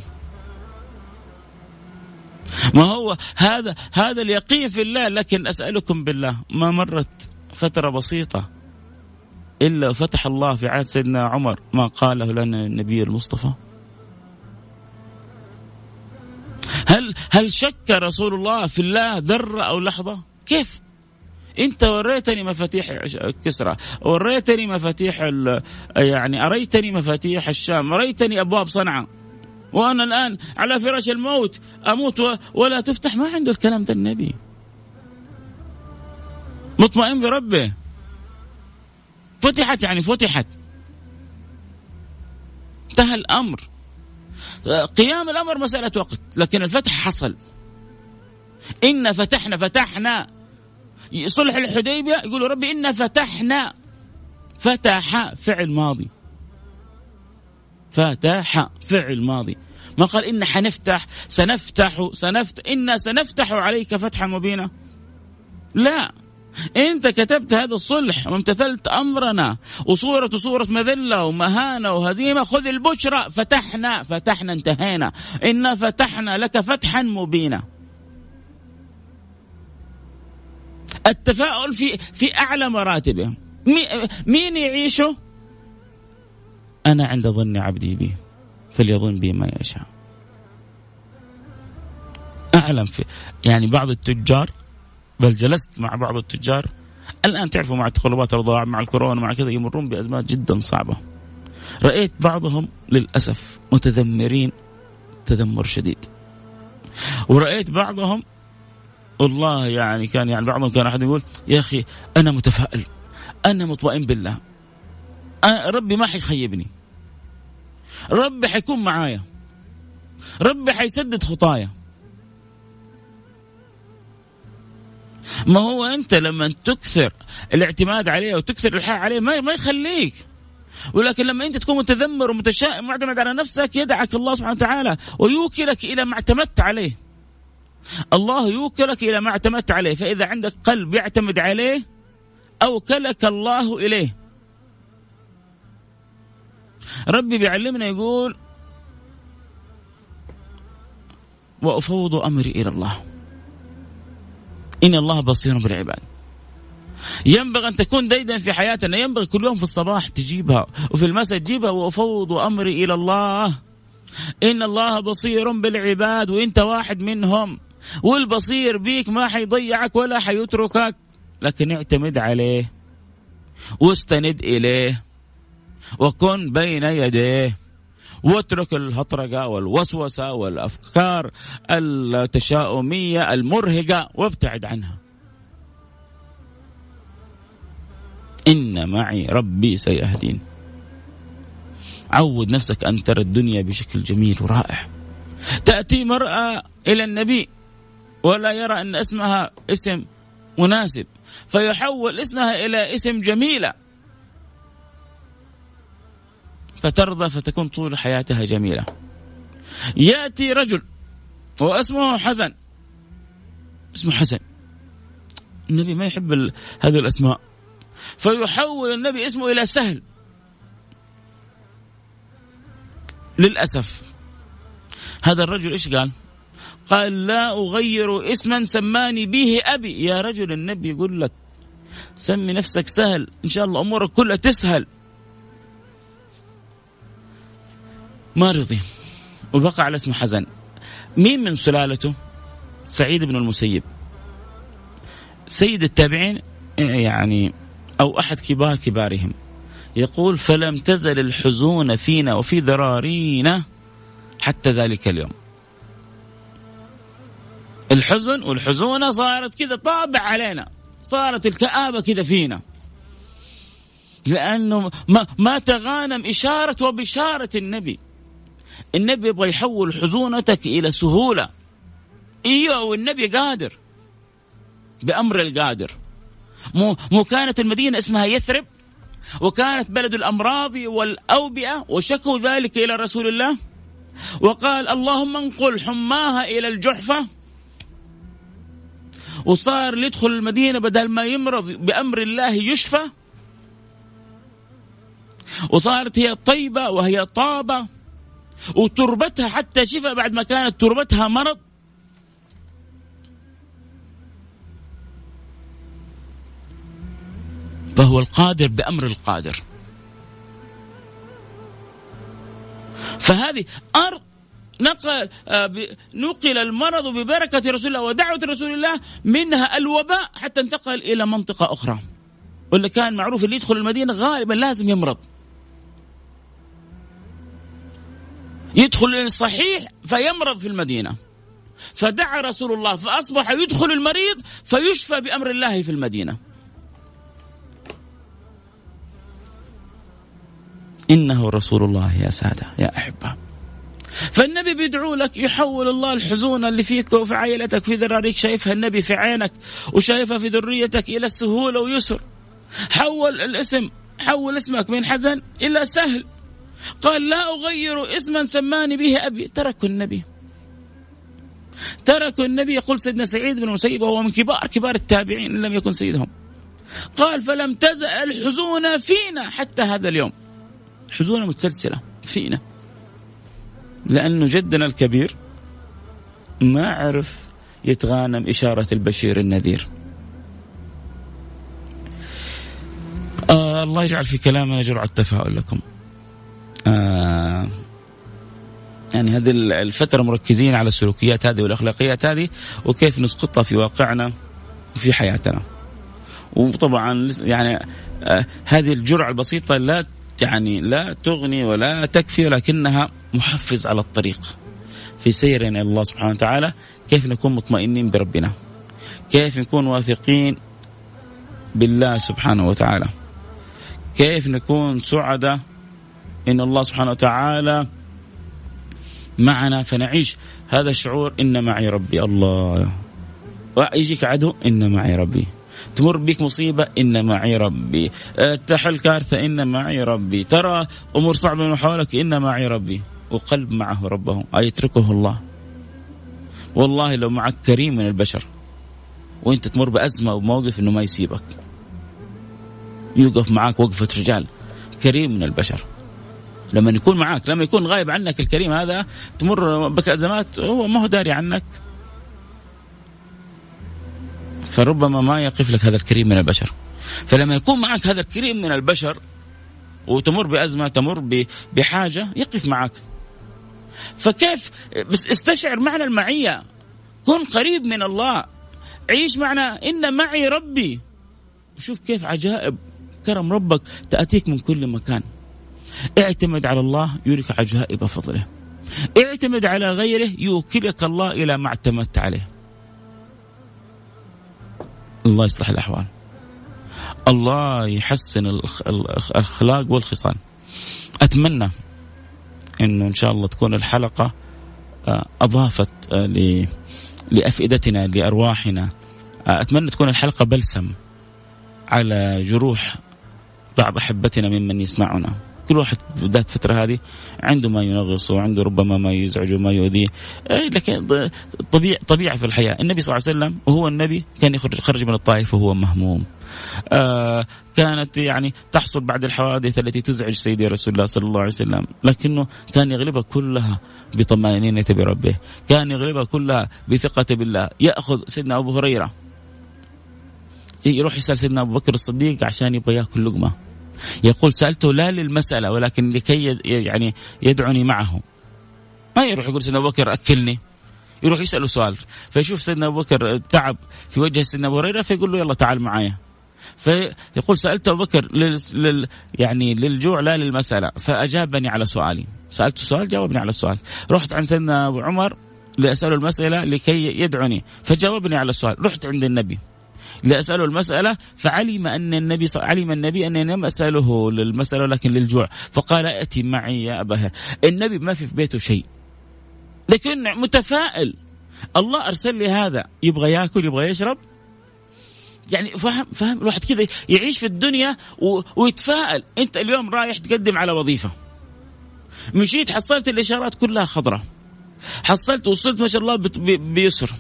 ما هو هذا هذا اليقين في الله لكن أسألكم بالله ما مرت فترة بسيطة إلا فتح الله في عهد سيدنا عمر ما قاله لنا النبي المصطفى هل هل شك رسول الله في الله ذرة أو لحظة؟ كيف؟ انت وريتني مفاتيح كسرى وريتني مفاتيح يعني أريتني مفاتيح الشام اريتني أبواب صنعاء. وأنا الآن على فراش الموت أموت ولا تفتح. ما عنده الكلام ده النبي. مطمئن بربه. فتحت يعني فتحت. انتهى الأمر. قيام الأمر مسألة وقت لكن الفتح حصل. إن فتحنا فتحنا. صلح الحديبية يقولوا ربي انا فتحنا فتح فعل ماضي. فتح فعل ماضي. ما قال إن حنفتح سنفتح سنفتح إنا سنفتح عليك فتحا مبينا. لا. أنت كتبت هذا الصلح وامتثلت أمرنا وصورة صورة مذلة ومهانة وهزيمة خذ البشرى فتحنا فتحنا انتهينا. إنا فتحنا لك فتحا مبينا. التفاؤل في في أعلى مراتبه. مين يعيشه؟ أنا عند ظن عبدي بي فليظن بي ما يشاء. أعلم في يعني بعض التجار بل جلست مع بعض التجار الآن تعرفوا مع تقلبات الرضاعه مع الكورونا مع كذا يمرون بأزمات جدا صعبة. رأيت بعضهم والله يعني كان يعني بعضهم كان أحد يقول يا أخي أنا متفائل أنا مطمئن بالله أنا ربي ما حيخيبني ربي حيكون معايا ربي حيسدد خطايا ما هو أنت لما تكثر الاعتماد عليه وتكثر الحال عليه ما ما يخليك ولكن لما أنت تكون متذمر ومتشائم معتمد على نفسك يدعك الله سبحانه وتعالى ويوكلك إلى ما اعتمدت عليه. الله يوكلك إلى ما اعتمدت عليه، فإذا عندك قلب يعتمد عليه أوكلك الله إليه. ربي بيعلمنا يقول وأفوض أمري إلى الله. إن الله بصير بالعباد. ينبغي أن تكون ديدا في حياتنا ينبغي كل يوم في الصباح تجيبها وفي المساء تجيبها وأفوض أمري إلى الله إن الله بصير بالعباد وإنت واحد منهم والبصير بيك ما حيضيعك ولا حيتركك. لكن اعتمد عليه واستند إليه وكن بين يديه واترك الهطرقة والوسوسة والأفكار التشاؤمية المرهقة وابتعد عنها. إن معي ربي سيهدين. عود نفسك أن ترى الدنيا بشكل جميل ورائع. تأتي مرأة إلى النبي ولا يرى أن اسمها اسم مناسب فيحول اسمها إلى اسم جميلة. فترضى فتكون طول حياتها جميلة. يأتي رجل واسمه حزن اسمه حزن النبي ما يحب هذه الأسماء. فيحول النبي اسمه إلى سهل. للأسف. هذا الرجل إيش قال؟ قال لا أغير اسما سماني به أبي. يا رجل النبي يقول لك سمي نفسك سهل. إن شاء الله أمورك كلها تسهل. ما رضي. وبقى على اسم حزن. مين من سلالته؟ سعيد بن المسيب. سيد التابعين يعني أو أحد كبار كبارهم. يقول فلم تزل الحزون فينا وفي ذرارينا حتى ذلك اليوم. الحزن والحزونة صارت كذا طابع علينا صارت الكآبة كذا فينا. لأنه ما, ما تغانم إشارة وبشارة النبي. النبي يبغى يحول حزونتك إلى سهولة. إيوه والنبي قادر. بأمر القادر. مو مو كانت المدينة اسمها يثرب وكانت بلد الأمراض والأوبئة وشكوا ذلك إلى رسول الله. وقال اللهم انقل حماها إلى الجحفة. وصار يدخل المدينة بدل ما يمرض بأمر الله يشفى. وصارت هي طيبة وهي طابة وتربتها حتى شفى بعد ما كانت تربتها مرض. فهو القادر بأمر القادر. فهذه أرض نقل آه، نقل المرض ببركة رسول الله ودعوة رسول الله منها الوباء حتى انتقل إلى منطقة أخرى. واللي كان معروف اللي يدخل المدينة غالبا لازم يمرض. يدخل الصحيح فيمرض في المدينة. فدعا رسول الله فأصبح يدخل المريض فيشفى بأمر الله في المدينة. إنه رسول الله يا سادة يا أحبة. فالنبي بيدعو لك يحول الله الحزون اللي فيك وفي عائلتك في ذراريك شايفها النبي في عينك وشايفها في ذريتك إلى السهولة ويسر. حول الاسم حول اسمك من حزن إلى سهل. قال لا أغير اسما سماني به أبي. تركوا النبي. تركوا النبي. يقول سيدنا سعيد بن المسيب وهو من كبار كبار التابعين إن لم يكن سيدهم. قال فلم تزل الحزون فينا حتى هذا اليوم. حزونة متسلسلة فينا. لأنه جدنا الكبير ما عرف يتغانم إشارة البشير النذير. آه الله يجعل في كلامنا جرعة تفاؤل لكم. آه يعني هذه الفترة مركزين على السلوكيات هذه والأخلاقيات هذه وكيف نسقطها في واقعنا وفي حياتنا. وطبعا يعني آه هذه الجرعة البسيطة لا يعني لا تغني ولا تكفي ولكنها محفز على الطريق. في سيرنا إلى الله سبحانه وتعالى كيف نكون مطمئنين بربنا؟ كيف نكون واثقين بالله سبحانه وتعالى؟ كيف نكون سعداء إن الله سبحانه وتعالى معنا فنعيش؟ هذا الشعور إن معي ربي الله. يجيك عدو إن معي ربي. تمر بك مصيبة إن معي ربي. تحل كارثة إن معي ربي. ترى أمور صعبة من حولك إن معي ربي. وقلب معه ربه أيتركه الله؟ والله لو معك كريم من البشر وأنت تمر بأزمة وموقف إنه ما يسيبك. يوقف معك وقفة رجال. كريم من البشر. لما يكون معك لما يكون غايب عنك الكريم هذا تمر بك أزمات هو ما هو داري عنك. فربما ما يقف لك هذا الكريم من البشر. فلما يكون معك هذا الكريم من البشر وتمر بأزمة تمر بحاجة يقف معك فكيف؟ بس استشعر معنى المعية. كن قريب من الله. عيش معنا. إن معي ربي. شوف كيف عجائب. كرم ربك. تأتيك من كل مكان. اعتمد على الله. يريك عجائب فضله. اعتمد على غيره. يوكلك الله إلى ما اعتمدت عليه. الله يصلح الأحوال. الله يحسن الأخلاق والخصال. أتمنى أنه إن شاء الله تكون الحلقة آه، أضافت آه، لأفئدتنا لأرواحنا. آه، أتمنى تكون الحلقة بلسم على جروح بعض أحبتنا ممن يسمعنا. كل واحد بدات الفترة هذه عنده ما ينغصه وعنده ربما ما يزعجه ما يؤذيه. إيه، لكن طبيعي طبيعي في الحياة. النبي صلى الله عليه وسلم وهو النبي كان يخرج خرج من الطائف وهو مهموم. آه كانت يعني تحصل بعد الحوادث التي تزعج سيدي رسول الله صلى الله عليه وسلم. لكنه كان يغلبها كلها بطمأنينة بربه كان يغلبها كلها بثقة بالله. يأخذ سيدنا أبو هريرة. يروح يسأل سيدنا أبو بكر الصديق عشان يبغى يأكل لقمة. يقول سألته لا للمسألة ولكن لكي يعني يدعني معه. ما يروح يقول سيدنا أبو بكر أكلني. يروح يسأله سؤال. فيشوف سيدنا أبو بكر تعب في وجه سيدنا أبو هريرة فيقول له يلا تعال معايا. فيقول سألت أبو بكر لل... لل... يعني للجوع لا للمسألة. فأجابني على سؤالي. سألته سؤال جاوبني على السؤال رحت عند سيدنا أبو عمر لأسأله المسألة لكي يدعني. فجاوبني على السؤال رحت عند النبي. لأسأله المسألة فعلم أن النبي علم النبي أني لم أسأله للمسألة ولكن للجوع فقال أتي معي يا أبا هر النبي ما في في بيته شيء. لكن متفائل. الله أرسل لي هذا. يبغى يأكل يبغى يشرب. يعني فهم فهم الواحد كذا يعيش في الدنيا و... ويتفائل. أنت اليوم رايح تقدم على وظيفة. مشيت حصلت الإشارات كلها خضراء. حصلت وصلت ما شاء الله بيسر.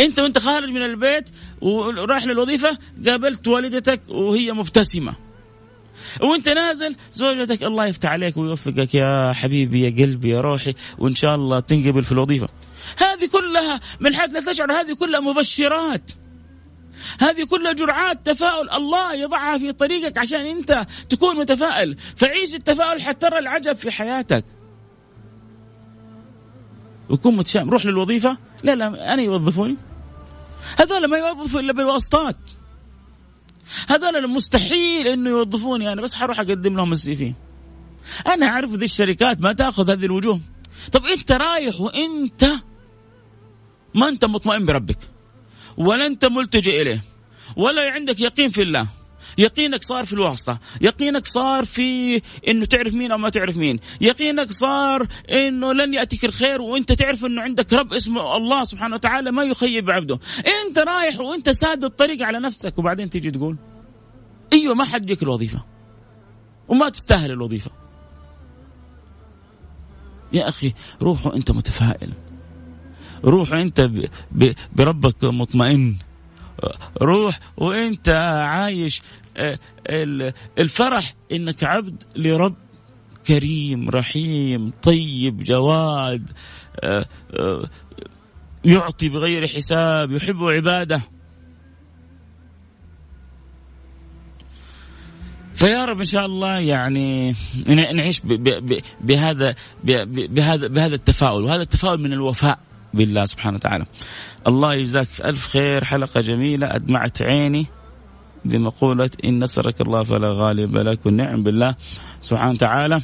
انت وانت خارج من البيت ورايح للوظيفة قابلت والدتك وهي مبتسمة. وانت نازل زوجتك الله يفتح عليك ويوفقك. يا حبيبي يا قلبي يا روحي وإن شاء الله تنقبل في الوظيفة. هذه كلها من حيث لا تشعر هذه كلها مبشرات. هذه كلها جرعات تفاؤل. الله يضعها في طريقك عشان انت تكون متفائل. فعيش التفاؤل حتى ترى العجب في حياتك. وكون متشائم. روح للوظيفة. لا لا أنا يوظفوني. هذول ما يوظفوا إلا بالواسطات. هذول مستحيل إنه يوظفوني أنا بس حروح أقدم لهم السي في. أنا أعرف ذي الشركات ما تأخذ هذه الوجوه. طب أنت رايح وأنت ما أنت مطمئن بربك ولا أنت ملتجئ إليه ولا عندك يقين في الله. يقينك صار في الواسطة يقينك صار في إنه تعرف مين أو ما تعرف مين يقينك صار إنه لن يأتيك الخير وإنت تعرف إنه عندك رب اسمه الله سبحانه وتعالى ما يخيب عبده. إنت رايح وإنت ساد الطريق على نفسك وبعدين تيجي تقول أيوه ما حد يجيك الوظيفة. وما تستاهل الوظيفة. يا أخي روح وإنت متفائل. روح وإنت بربك مطمئن. روح وانت عايش آه، الفرح انك عبد لرب كريم رحيم طيب جواد آه، آه، يعطي بغير حساب يحب عباده. فيا رب إن شاء الله يعني نعيش بهذا بهذا بهذا التفاؤل وهذا التفاؤل من الوفاء. بالله سبحانه وتعالى. الله يجزاك ألف خير حلقة جميلة أدمعت عيني بمقولة إن نصرك الله فلا غالب لك والنعم بالله سبحانه وتعالى.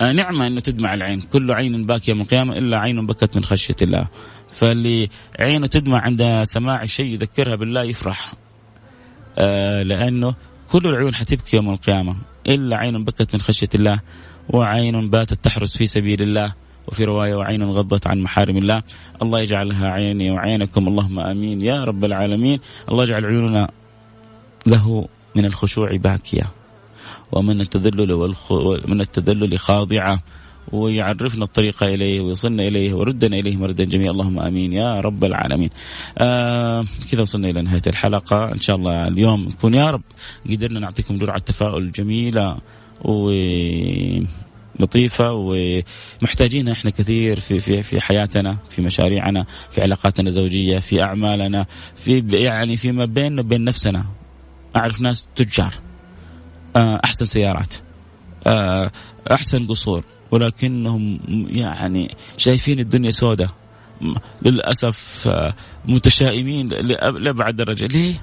آه، نعمة أنه تدمع العين كل عين باكية من القيامة إلا عين بكت من خشية الله. فاللي عينه تدمع عند سماع شيء يذكرها بالله يفرح. آه لأنه كل العيون حتبكي يوم القيامة. إلا عين بكت من خشية الله وعين باتت تحرس في سبيل الله. وفي رواية وعين غضت عن محارم الله. الله يجعلها عيني وعينكم. اللهم آمين. يا رب العالمين. الله يجعل عيوننا له من الخشوع باكية ومن التذلل والخ... من التذلل خاضعة ويعرفنا الطريق إليه ويوصلنا إليه وردنا إليه مردا جميعا. اللهم آمين. يا رب العالمين. آه كذا وصلنا إلى نهاية الحلقة. إن شاء الله اليوم نكون يا رب قدرنا نعطيكم جرعة تفاؤل جميلة و لطيفة ومحتاجينها إحنا كثير في في في حياتنا في مشاريعنا في علاقاتنا الزوجية في أعمالنا في يعني فيما بيننا وبين نفسنا. أعرف ناس تجار. آه، أحسن سيارات. آه، أحسن قصور. ولكنهم يعني شايفين الدنيا سوداء للأسف آه، متشائمين لأبعد درجة. ليه؟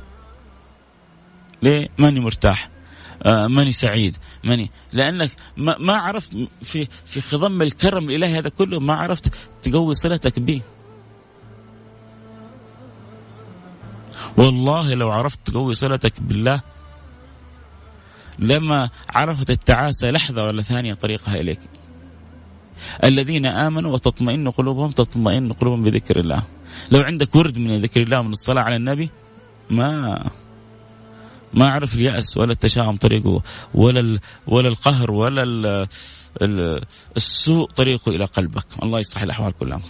ليه؟ ماني مرتاح. ماني سعيد ماني. لأنك ما, عرفت في في خضم الكرم الإلهي هذا كله ما عرفت تقوي صلتك به والله لو عرفت تقوي صلتك بالله لما عرفت التعاسة لحظة ولا ثانية طريقها إليك. الذين آمنوا وتطمئن قلوبهم تطمئن قلوبهم بذكر الله. لو عندك ورد من ذكر الله من الصلاة على النبي ما ما أعرف اليأس ولا التشاؤم طريقه ولا ولا القهر ولا السوء طريقه إلى قلبك. الله يصلح الأحوال كلها.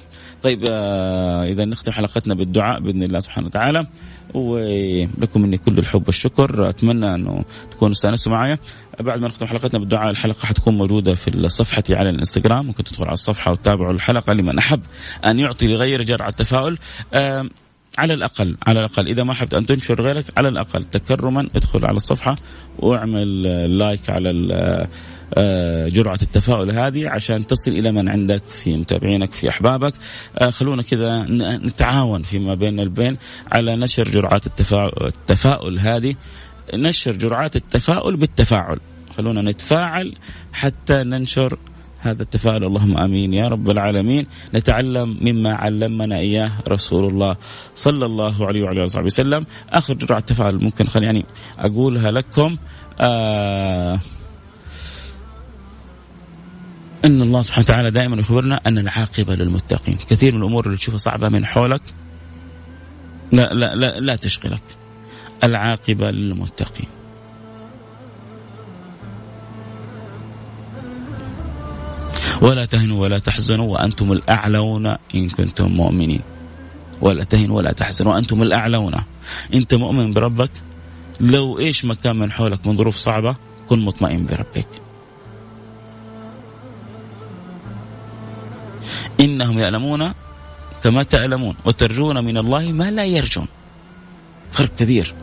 طيب آه إذا نختم حلقتنا بالدعاء بإذن الله سبحانه وتعالى. ولكم مني كل الحب والشكر. أتمنى أنه تكونوا استأنستوا معي بعد ما نختم حلقتنا بالدعاء الحلقة حتكون موجودة في صفحتي على الإنستغرام. ممكن تدخل على الصفحة وتتابعوا الحلقة لمن أحب أن يعطي لغير جرعه التفاؤل. آه على الأقل على الأقل. إذا ما حبت أن تنشر غيرك على الأقل. تكرما ادخل على الصفحة واعمل لايك على آه، جرعة التفاؤل هذه عشان تصل إلى من عندك في متابعينك في أحبابك. آه، خلونا كذا نتعاون فيما بين البين على نشر جرعات التفاؤل هذه. نشر جرعات التفاؤل بالتفاعل. خلونا نتفاعل حتى ننشر هذا التفاؤل اللهم آمين. يا رب العالمين. نتعلم مما علمنا إياه رسول الله صلى الله عليه وعلى آله وصحبه وسلم. آخر جرعة تفاؤل ممكن خليني يعني أقولها لكم. آه إن الله سبحانه وتعالى دائما يخبرنا أن العاقبة للمتقين، كثير من الأمور اللي تشوفها صعبة من حولك لا لا لا, لا تشغلك. العاقبة للمتقين. ولا تهنوا ولا تحزنوا وأنتم الأعلون إن كنتم مؤمنين. ولا تهنوا ولا تحزنوا وأنتم الأعلون. أنت مؤمن بربك لو إيش مكان من حولك من ظروف صعبة كن مطمئن بربك. إنهم يعلمون كما تعلمون وترجون من الله ما لا يرجون فرق كبير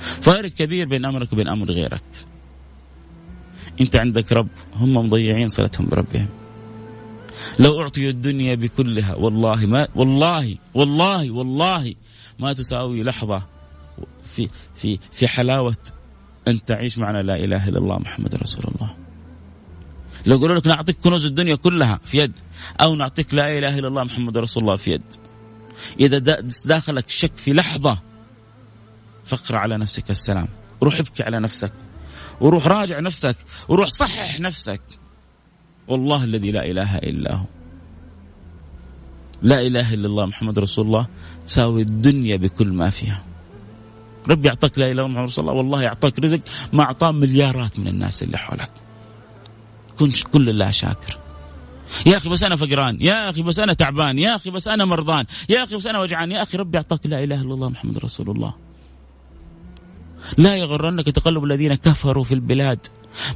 فارق كبير بين أمرك وبين أمر غيرك أنت عندك رب هم مضيعين صلتهم بربهم لو أعطيوا الدنيا بكلها والله ما والله والله والله ما تساوي لحظة في في في حلاوة أن تعيش معنا لا إله إلا الله محمد رسول الله. لو قالوا لك نعطيك كنوز الدنيا كلها في يد أو نعطيك لا إله إلا الله محمد رسول الله في يد. إذا داخلك شك في لحظة فاقرأ على نفسك السلام روح ابكي على نفسك وروح راجع نفسك وروح صحح نفسك. والله الذي لا إله إلا هو. لا إله إلا الله محمد رسول الله تساوي الدنيا بكل ما فيها. ربي يعطيك لا إله إلا الله محمد رسول الله والله يعطيك رزق ما أعطاه مليارات من الناس اللي حولك. كن كل الله شاكر. يا أخي بس أنا فقران يا أخي بس أنا تعبان يا أخي بس أنا مرضان يا أخي بس أنا وجعان يا أخي ربي اعطاك لا إله إلا الله محمد رسول الله. لا يغرنك تقلب الذين كفروا في البلاد.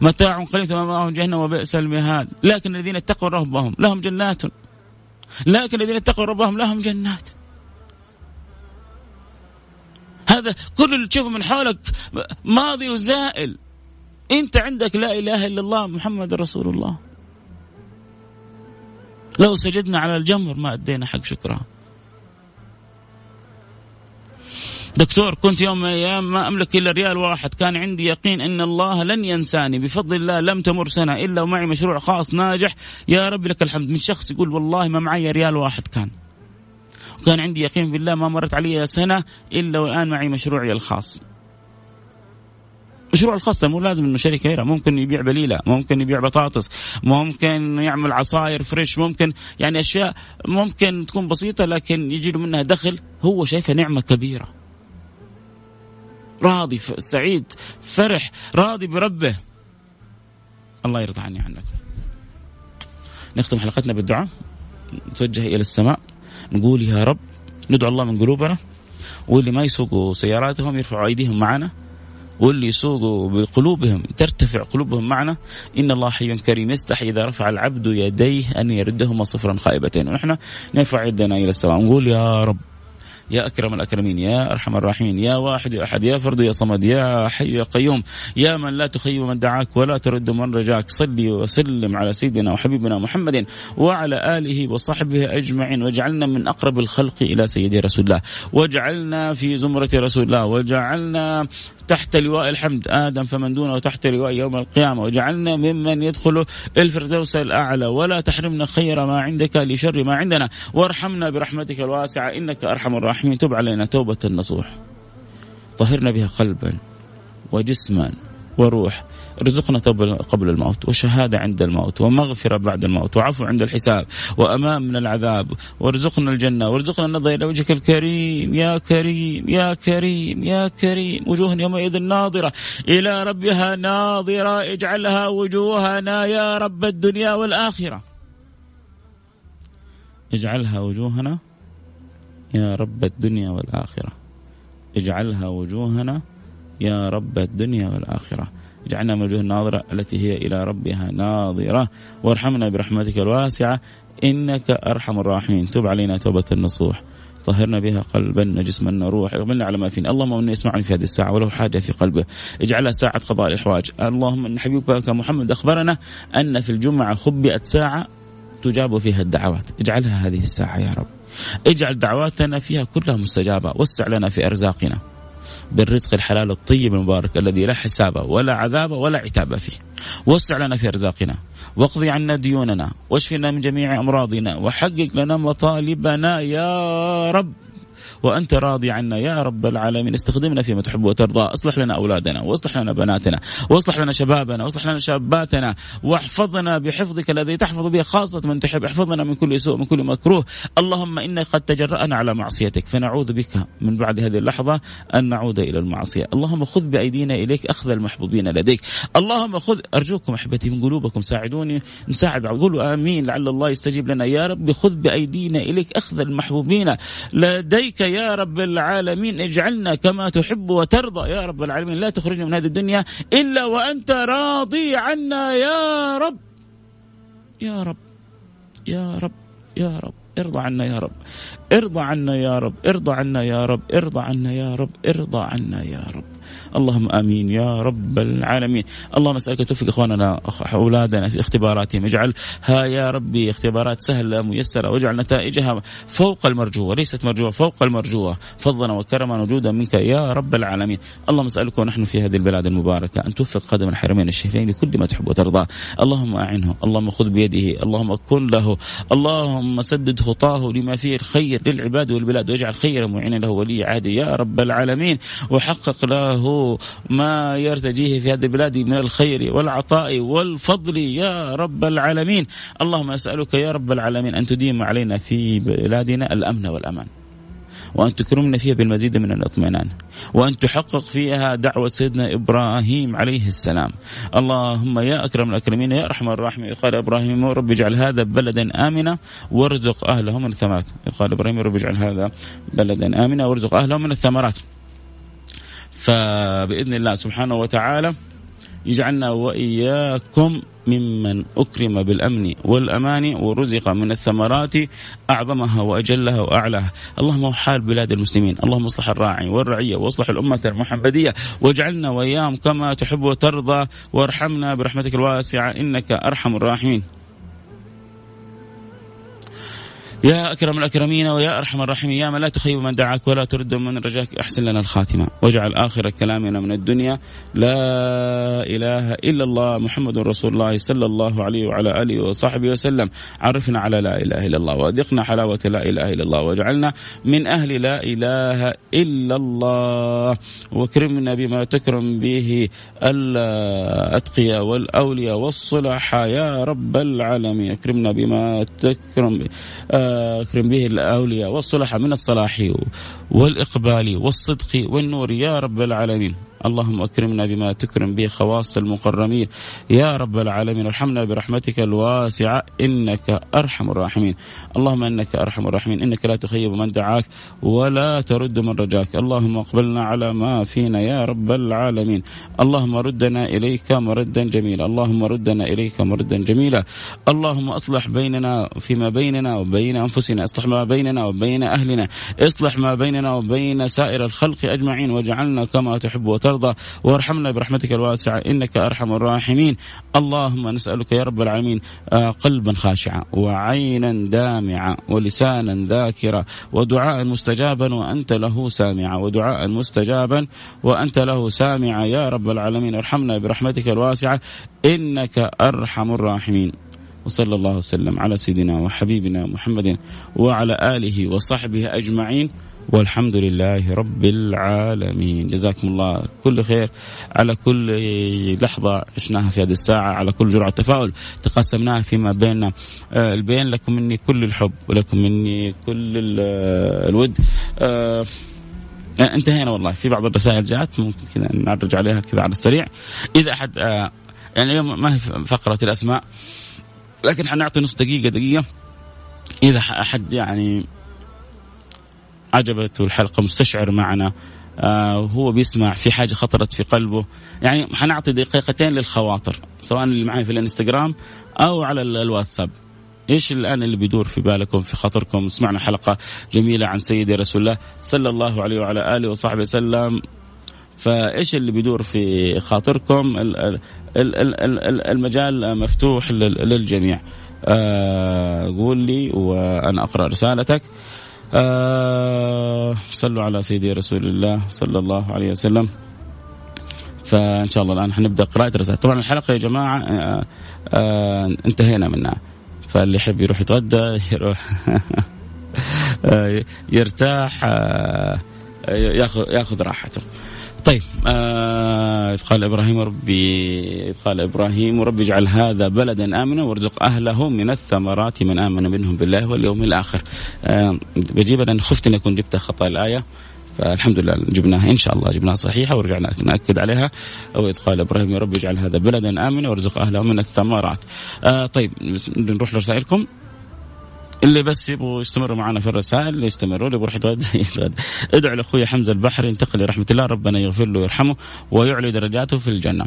متاع قليل ثم معهم جهنم وبئس المهاد. لكن الذين اتقوا ربهم لهم جنات. لكن الذين اتقوا ربهم لهم جنات. هذا كل اللي تشوفه من حولك ماضي وزائل. انت عندك لا إله إلا الله محمد رسول الله. لو سجدنا على الجمر ما أدينا حق شكرها دكتور كنت يوم من الأيام ما أملك إلا ريال واحد. كان عندي يقين أن الله لن ينساني. بفضل الله لم تمر سنة إلا ومعي مشروع خاص ناجح. يا رب لك الحمد. من شخص يقول والله ما معي ريال واحد كان. كان عندي يقين بالله ما مرت علي سنة إلا والآن معي مشروعي الخاص. مشروع الخاص مو لازم إنه شركة كبيره ممكن يبيع بليلة ممكن يبيع بطاطس ممكن يعمل عصاير فريش ممكن يعني أشياء ممكن تكون بسيطة لكن يجي له منها دخل هو شايفها نعمة كبيرة. راضي سعيد فرح راضي بربه. الله يرضى عني عنك نختم حلقتنا بالدعاء. نتوجه إلى السماء. نقول يا رب ندعو الله من قلوبنا. واللي ما يسوقوا سياراتهم يرفعوا أيديهم معنا. واللي يسوقوا بقلوبهم ترتفع قلوبهم معنا. إن الله حي كريم يستحي إذا رفع العبد يديه أن يردهما صفرا خائبتين. ونحن نرفع يدنا إلى السماء. ونقول يا رب. يا أكرم الأكرمين يا أرحم الراحمين يا واحد يا أحد يا فرد يا صمد يا حي يا قيوم يا من لا تخيب من دعاك ولا ترد من رجاك صلي وسلم على سيدنا وحبيبنا محمد وعلى آله وصحبه أجمعين واجعلنا من أقرب الخلق إلى سيدي رسول الله واجعلنا في زمرة رسول الله وجعلنا تحت لواء الحمد آدم فمن دونه تحت لواء يوم القيامة وجعلنا ممن يدخل الفردوس الأعلى ولا تحرمنا خير ما عندك لشر ما عندنا وارحمنا برحمتك الواسعة إنك أرحم الراحمين. الرحيم تب علينا توبة نصوح طهرنا بها قلبا وجسما وروح. ارزقنا توبة قبل الموت وشهادة عند الموت ومغفرة بعد الموت وعفو عند الحساب وأمان من العذاب. وارزقنا الجنة وارزقنا النظر إلى وجهك الكريم. يا كريم يا كريم يا كريم. وجوه يومئذ ناظرة. إلى ربها ناظرة. اجعلها وجوهنا يا رب الدنيا والآخرة. اجعلها وجوهنا يا رب الدنيا والآخرة. اجعلها وجوهنا يا رب الدنيا والآخرة. اجعلنا من وجوه الناظرة التي هي إلى ربها ناظرة. وارحمنا برحمتك الواسعة إنك أرحم الراحمين. تب علينا توبة النصوح. طهرنا بها قلبا جسما روح اغفرنا على ما فينا. اللهم من يسمعني في هذه الساعة وله حاجة في قلبه. اجعلها ساعة قضاء الإحواج اللهم إن حبيبك محمد أخبرنا أن في الجمعة خبئت ساعة تجاب فيها الدعوات. اجعلها هذه الساعة يا رب. اجعل دعواتنا فيها كلها مستجابة وسع لنا في أرزاقنا. بالرزق الحلال الطيب المبارك الذي لا حساب ولا عذاب ولا عتاب فيه. وسع لنا في أرزاقنا. واقضي عنا ديوننا. واشفنا من جميع أمراضنا. وحقق لنا مطالبنا يا رب. وأنت راضي عنا يا رب العالمين. استخدمنا فيما تحب وترضى. أصلح لنا أولادنا واصلح لنا بناتنا واصلح لنا شبابنا واصلح لنا شاباتنا واحفظنا بحفظك الذي تحفظ به خاصة من تحب. احفظنا من كل سوء من كل مكروه. اللهم إنك قد تجرأنا على معصيتك فنعوذ بك من بعد هذه اللحظة أن نعود إلى المعصية. اللهم خذ بأيدينا إليك أخذ المحبوبين لديك. اللهم خذ أرجوكم أحبتي من قلوبكم ساعدوني نساعد قولوا آمين. لعل الله يستجيب لنا. يا رب خذ بأيدينا إليك أخذ المحبوبين لديك يا رب العالمين اجعلنا كما تحب وترضى. يا رب العالمين لا تخرجنا من هذه الدنيا إلا وأنت راضي عنا يا رب. يا رب يا رب يا رب ارضى عنا يا رب ارضى عنا يا رب ارضى عنا يا رب ارضى عنا يا رب ارضى عنا يا رب. اللهم آمين يا رب العالمين. اللهم اسالك توفيق إخواننا أولادنا في اختباراتهم. اجعلها يا ربي اختبارات سهلة ميسرة واجعل نتائجها فوق المرجوة ليست مرجوة فوق المرجوة. فضلا وكرما وجودا منك يا رب العالمين. اللهم اسالك ونحن في هذه البلاد المباركة أن توفق قدم الحرمين الشريفين لكل ما تحب وترضى. اللهم أعنه اللهم خذ بيده اللهم كن له. اللهم سدد خطاه لما فيه الخير للعباد والبلاد واجعل خير معين له ولي عهده يا رب العالمين. وحقق له ما يرتجيه في هذه البلاد من الخير والعطاء والفضل يا رب العالمين. اللهم أسألك يا رب العالمين أن تديم علينا في بلادنا الأمن والأمان وأن تكرمنا فيها بالمزيد من الاطمئنان وأن تحقق فيها دعوة سيدنا إبراهيم عليه السلام. اللهم يا أكرم الأكرمين يا أرحم الراحمين قال إبراهيم رب اجعل هذا بلدا آمنا وارزق أهله من الثمرات. قال إبراهيم رب اجعل هذا بلدا آمنا وارزق أهله من الثمرات. فبإذن الله سبحانه وتعالى يجعلنا وإياكم ممن أكرم بالأمن والأمان ورزق من الثمرات أعظمها وأجلها وأعلاها. اللهم حال بلاد المسلمين اللهم اصلح الراعي والرعية واصلح الأمة المحمدية واجعلنا وإياهم كما تحب وترضى وارحمنا برحمتك الواسعة إنك أرحم الراحمين. يا أكرم الأكرمين ويا أرحم الراحمين يا من لا تخيب من دعاك ولا ترد من رجاك أحسن لنا الخاتمة. واجعل آخر كلامنا من الدنيا لا إله إلا الله محمد رسول الله صلى الله عليه وعلى آله وصحبه وسلم. عرفنا على لا إله إلا الله وأذقنا حلاوة لا إله إلا الله واجعلنا من أهل لا إله إلا الله. واكرمنا بما تكرم به الأتقياء والأولياء والصلحاء يا رب العالمين. اكرمنا بما تكرم به أكرم به الأولياء والصلحاء من الصلاح والإقبال والصدق والنور يا رب العالمين. اللهم اكرمنا بما تكرم به خواص المقرمين. يا رب العالمين ارحمنا برحمتك الواسعة إنك أرحم الراحمين. اللهم إنك أرحم الراحمين إنك لا تخيب من دعاك ولا ترد من رجاك. اللهم اقبلنا على ما فينا يا رب العالمين. اللهم ردنا إليك مردا جميلا. اللهم ردنا إليك مردا جميلا. اللهم أصلح بيننا فيما بيننا وبين أنفسنا. أصلح ما بيننا وبين أهلنا. أصلح ما بيننا وبين سائر الخلق أجمعين واجعلنا كما تحب وترضى. وترضى وارحمنا برحمتك الواسعة إنك أرحم الراحمين. اللهم نسألك يا رب العالمين آه، قلبا خاشعا وعينا دامعا ولسانا ذاكرا ودعاء مستجابا وأنت له سامعا ودعاء مستجابا وأنت له سامعا يا رب العالمين. ارحمنا برحمتك الواسعة إنك أرحم الراحمين. وصلى الله وسلم على سيدنا وحبيبنا محمد وعلى آله وصحبه أجمعين. والحمد لله رب العالمين. جزاكم الله كل خير. على كل لحظة عشناها في هذه الساعة على كل جرعة تفاؤل تقسمناها فيما بيننا. آه، البين لكم مني كل الحب ولكم مني كل آه، الود. آه، انتهينا والله. في بعض الرسائل جاءت ممكن كذا نرجع عليها كذا على السريع. إذا أحد يعني اليوم ما هي فقرة الأسماء لكن حنعطي نص دقيقة دقيقة. إذا أحد يعني عجبته الحلقة مستشعر معنا آه وهو بيسمع في حاجة خطرت في قلبه. يعني حنعطي دقيقتين للخواطر سواء اللي معي في الانستغرام أو على الواتساب. إيش الآن اللي بيدور في بالكم في خاطركم؟ سمعنا حلقة جميلة عن سيدي رسول الله صلى الله عليه وعلى آله وصحبه وسلم. فإيش اللي بيدور في خاطركم؟ المجال مفتوح للجميع. آه قول لي وأنا أقرأ رسالتك. آه صلوا على سيدي رسول الله صلى الله عليه وسلم. فإن شاء الله الآن حنبدأ قراءة الرسائل. طبعا الحلقة يا جماعة آه آه انتهينا منها. فاللي يحب يروح يتغدى يروح [laughs] آه، يرتاح آه، ياخذ ياخذ راحته. طيب آه قال إبراهيم ربي قال إبراهيم ربي اجعل هذا بلدا آمنا وارزق أهله من الثمرات من آمن منهم بالله واليوم الآخر آه بجيب أنا خفت ان اكون جبت خطأ الآية فالحمد لله جبناها إن شاء الله جبناها صحيحة ورجعنا نأكد عليها أو قال إبراهيم يا رب اجعل هذا بلدا امنا وارزق أهله من الثمرات. آه طيب نروح لرسائلكم. اللي بس يبغوا يستمروا معنا في الرسائل يستمروا اللي يروح يتغدى [laughs] يتغدى ادعو لأخوي حمزة البحري ينتقل لرحمه الله ربنا يغفر له ويرحمه ويعلي درجاته في الجنة.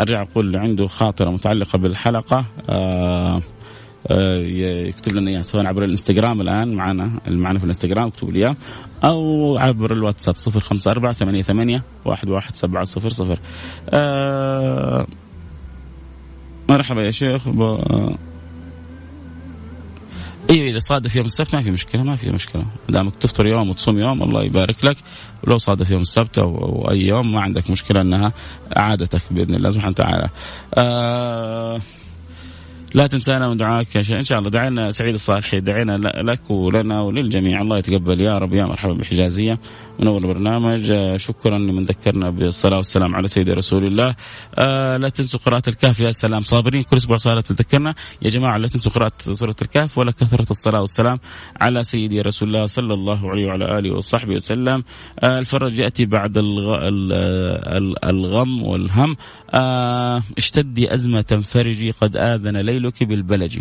أرجع أقول عنده خاطرة متعلقة بالحلقة آه آه يكتب لنا إياها سواء عبر الإنستغرام الآن معنا معنا في الإنستغرام اكتبوا لي اياه أو عبر الواتساب 054 88 11700 آه مرحبا يا شيخ أيوه إذا صادف يوم السبت ما في مشكلة ما في مشكلة دامك تفطر يوم وتصوم يوم الله يبارك لك ولو صادف يوم السبت أو, أو أي يوم ما عندك مشكلة أنها عادتك بإذن الله سبحانه وتعالى. آه لا تنسانا من دعائك إن شاء الله دعينا سعيد الصالحي دعينا لك ولنا وللجميع. الله يتقبل يا رب. يا مرحبا بالحجازيه منور البرنامج شكرا لمن ذكرنا بالصلاة والسلام على سيدي رسول الله. آه لا تنسوا قراءة الكهف يا سلام. صابرين كل أسبوع صلاة تذكرنا يا جماعة لا تنسوا قراءة سورة الكهف ولا كثرة الصلاة والسلام على سيدي رسول الله صلى الله عليه وعلى آله وصحبه وسلم. آه الفرج يأتي بعد الغ... الغم والهم. آه اشتدي أزمة تنفرجي قد آذن ليل ليلك بالبلج.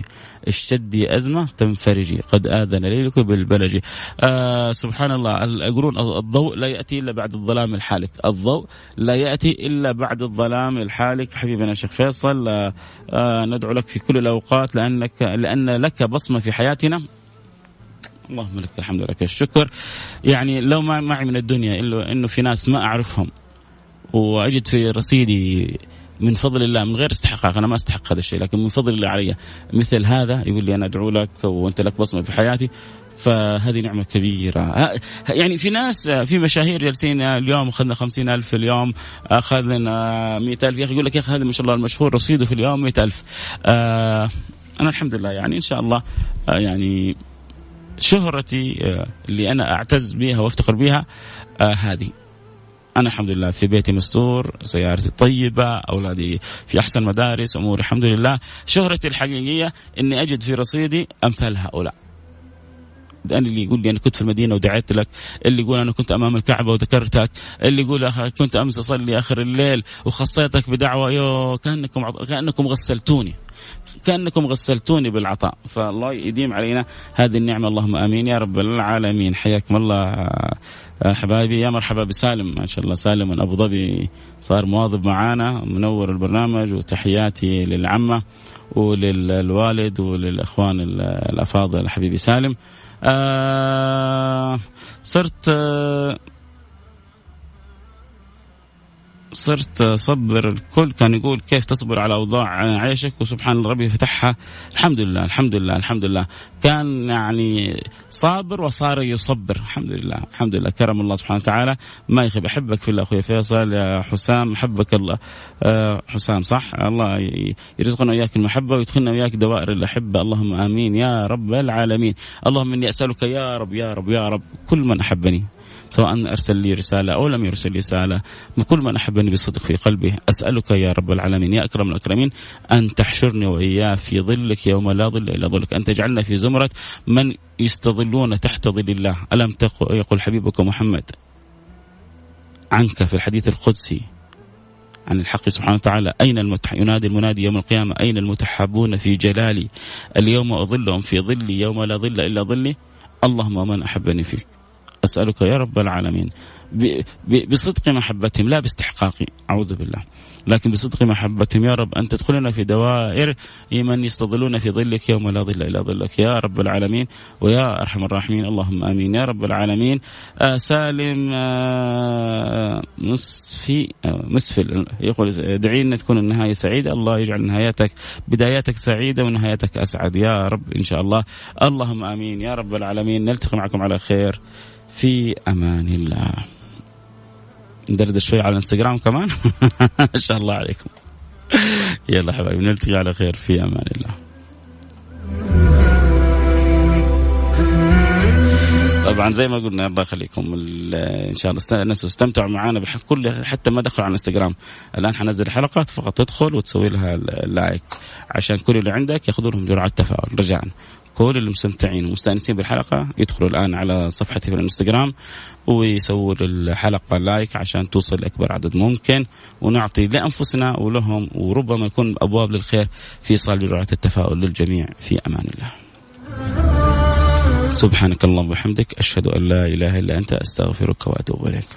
اشتدي أزمة تنفرجي. قد آذن ليلك بالبلج. آه سبحان الله يقولون الضوء لا يأتي إلا بعد الظلام الحالك. الضوء لا يأتي إلا بعد الظلام الحالك. حبيبنا الشيخ فيصل آه آه ندعو لك في كل الأوقات لأنك لأن لك بصمة في حياتنا. اللهم لك الحمد لك الشكر. يعني لو ما معي من الدنيا إلا إنه في ناس ما أعرفهم. وأجد في رصيدي من فضل الله من غير استحقاق. أنا ما أستحق هذا الشيء لكن من فضل الله علي. مثل هذا يقول لي أنا أدعو لك وأنت لك بصمة في حياتي فهذه نعمة كبيرة. يعني في ناس في مشاهير جالسين اليوم أخذنا خمسين ألف في اليوم أخذنا مئة ألف. يا أخي يقول لك يا أخي هذا ما شاء الله المشهور رصيده في اليوم مئة ألف. آه أنا الحمد لله يعني إن شاء الله آه يعني شهرتي آه اللي أنا أعتز بها وأفتخر بها هذه. أنا الحمد لله في بيتي مستور سيارتي طيبة أولادي في أحسن مدارس أموري الحمد لله. شهرتي الحقيقية إني أجد في رصيدي أمثال هؤلاء. أنا اللي يقول لي أنا كنت في المدينة ودعيت لك اللي يقول أنا كنت أمام الكعبة وذكرتك اللي يقول كنت أمس أصلي آخر الليل وخصيتك بدعوة يو كأنكم كأنكم غسلتوني كأنكم غسلتوني بالعطاء. فالله يديم علينا هذه النعمة اللهم آمين. يا رب العالمين. حياكم الله. حبايبي يا مرحبا بسالم. ما شاء الله سالم من أبو ظبي. صار مواظب معانا منور البرنامج وتحياتي للعمة وللوالد وللأخوان الأفاضل حبيبي سالم. آه صرت آه صرت صبر الكل كان يقول كيف تصبر على أوضاع عيشك وسبحان الله ربي فتحها. الحمد لله الحمد لله الحمد لله. كان يعني صابر وصار يصبر. الحمد لله الحمد لله. كرم الله سبحانه وتعالى. ما يخيب أحبك في الله أخوي فيصل. يا حسام أحبك الله. أه حسام صح؟ الله يرزقنا وياك المحبة ويدخلنا وياك دوائر الأحبة. اللهم آمين. يا رب العالمين. اللهم إني أسألك يا رب يا رب يا رب كل من أحبني. سواء أرسل لي رسالة أو لم يرسل لي رسالة كل من أحبني بصدق في قلبي أسألك يا رب العالمين يا أكرم الأكرمين أن تحشرني وإياه في ظلك يوم لا ظل إلا ظلك أن تجعلنا في زمرة من يستظلون تحت ظل الله. ألم يقول حبيبك محمد عنك في الحديث القدسي عن الحق سبحانه وتعالى أين المتح ينادي المنادي يوم القيامة أين المتحابون في جلالي؟ اليوم أظلهم في ظلي يوم لا ظل إلا ظلي. اللهم من أحبني فيك. أسألك يا رب العالمين بصدق محبتهم لا باستحقاقي أعوذ بالله. لكن بصدق محبتهم يا رب أن تدخلنا في دوائر من يستظلون في ظلك يوم لا ظل إلا ظلك. يا رب العالمين ويا أرحم الراحمين اللهم آمين. يا رب العالمين آه سالم آه مسفي آه مسفل. يقول ادعي لنا تكون النهاية سعيدة الله يجعل نهايتك بداياتك سعيدة ونهايتك أسعد. يا رب إن شاء الله. اللهم آمين. يا رب العالمين نلتقي معكم على خير. في أمان الله. ندردش شوي على الانستغرام كمان؟ [laughs] ما شاء الله عليكم. يلا حبايبي نلتقي على خير. في أمان الله. طبعا زي ما قلنا الله يخليكم إن شاء الله الناس استمتعوا معنا بكل حتى ما دخلوا على الانستغرام. الآن حنزل الحلقات فقط تدخل وتسوي لها like عشان كل اللي عندك ياخذوا لهم جرعة تفاؤل رجاء. كل اللي مستمتعين ومستانسين بالحلقة يدخلوا الآن على صفحتي في الإنستغرام ويسووا الحلقة like عشان توصل لأكبر عدد ممكن ونعطي لأنفسنا ولهم وربما يكون أبواب للخير في ايصال جرعة التفاؤل للجميع في أمان الله. سبحانك اللهم وبحمدك أشهد أن لا إله إلا أنت أستغفرك وأتوب إليك.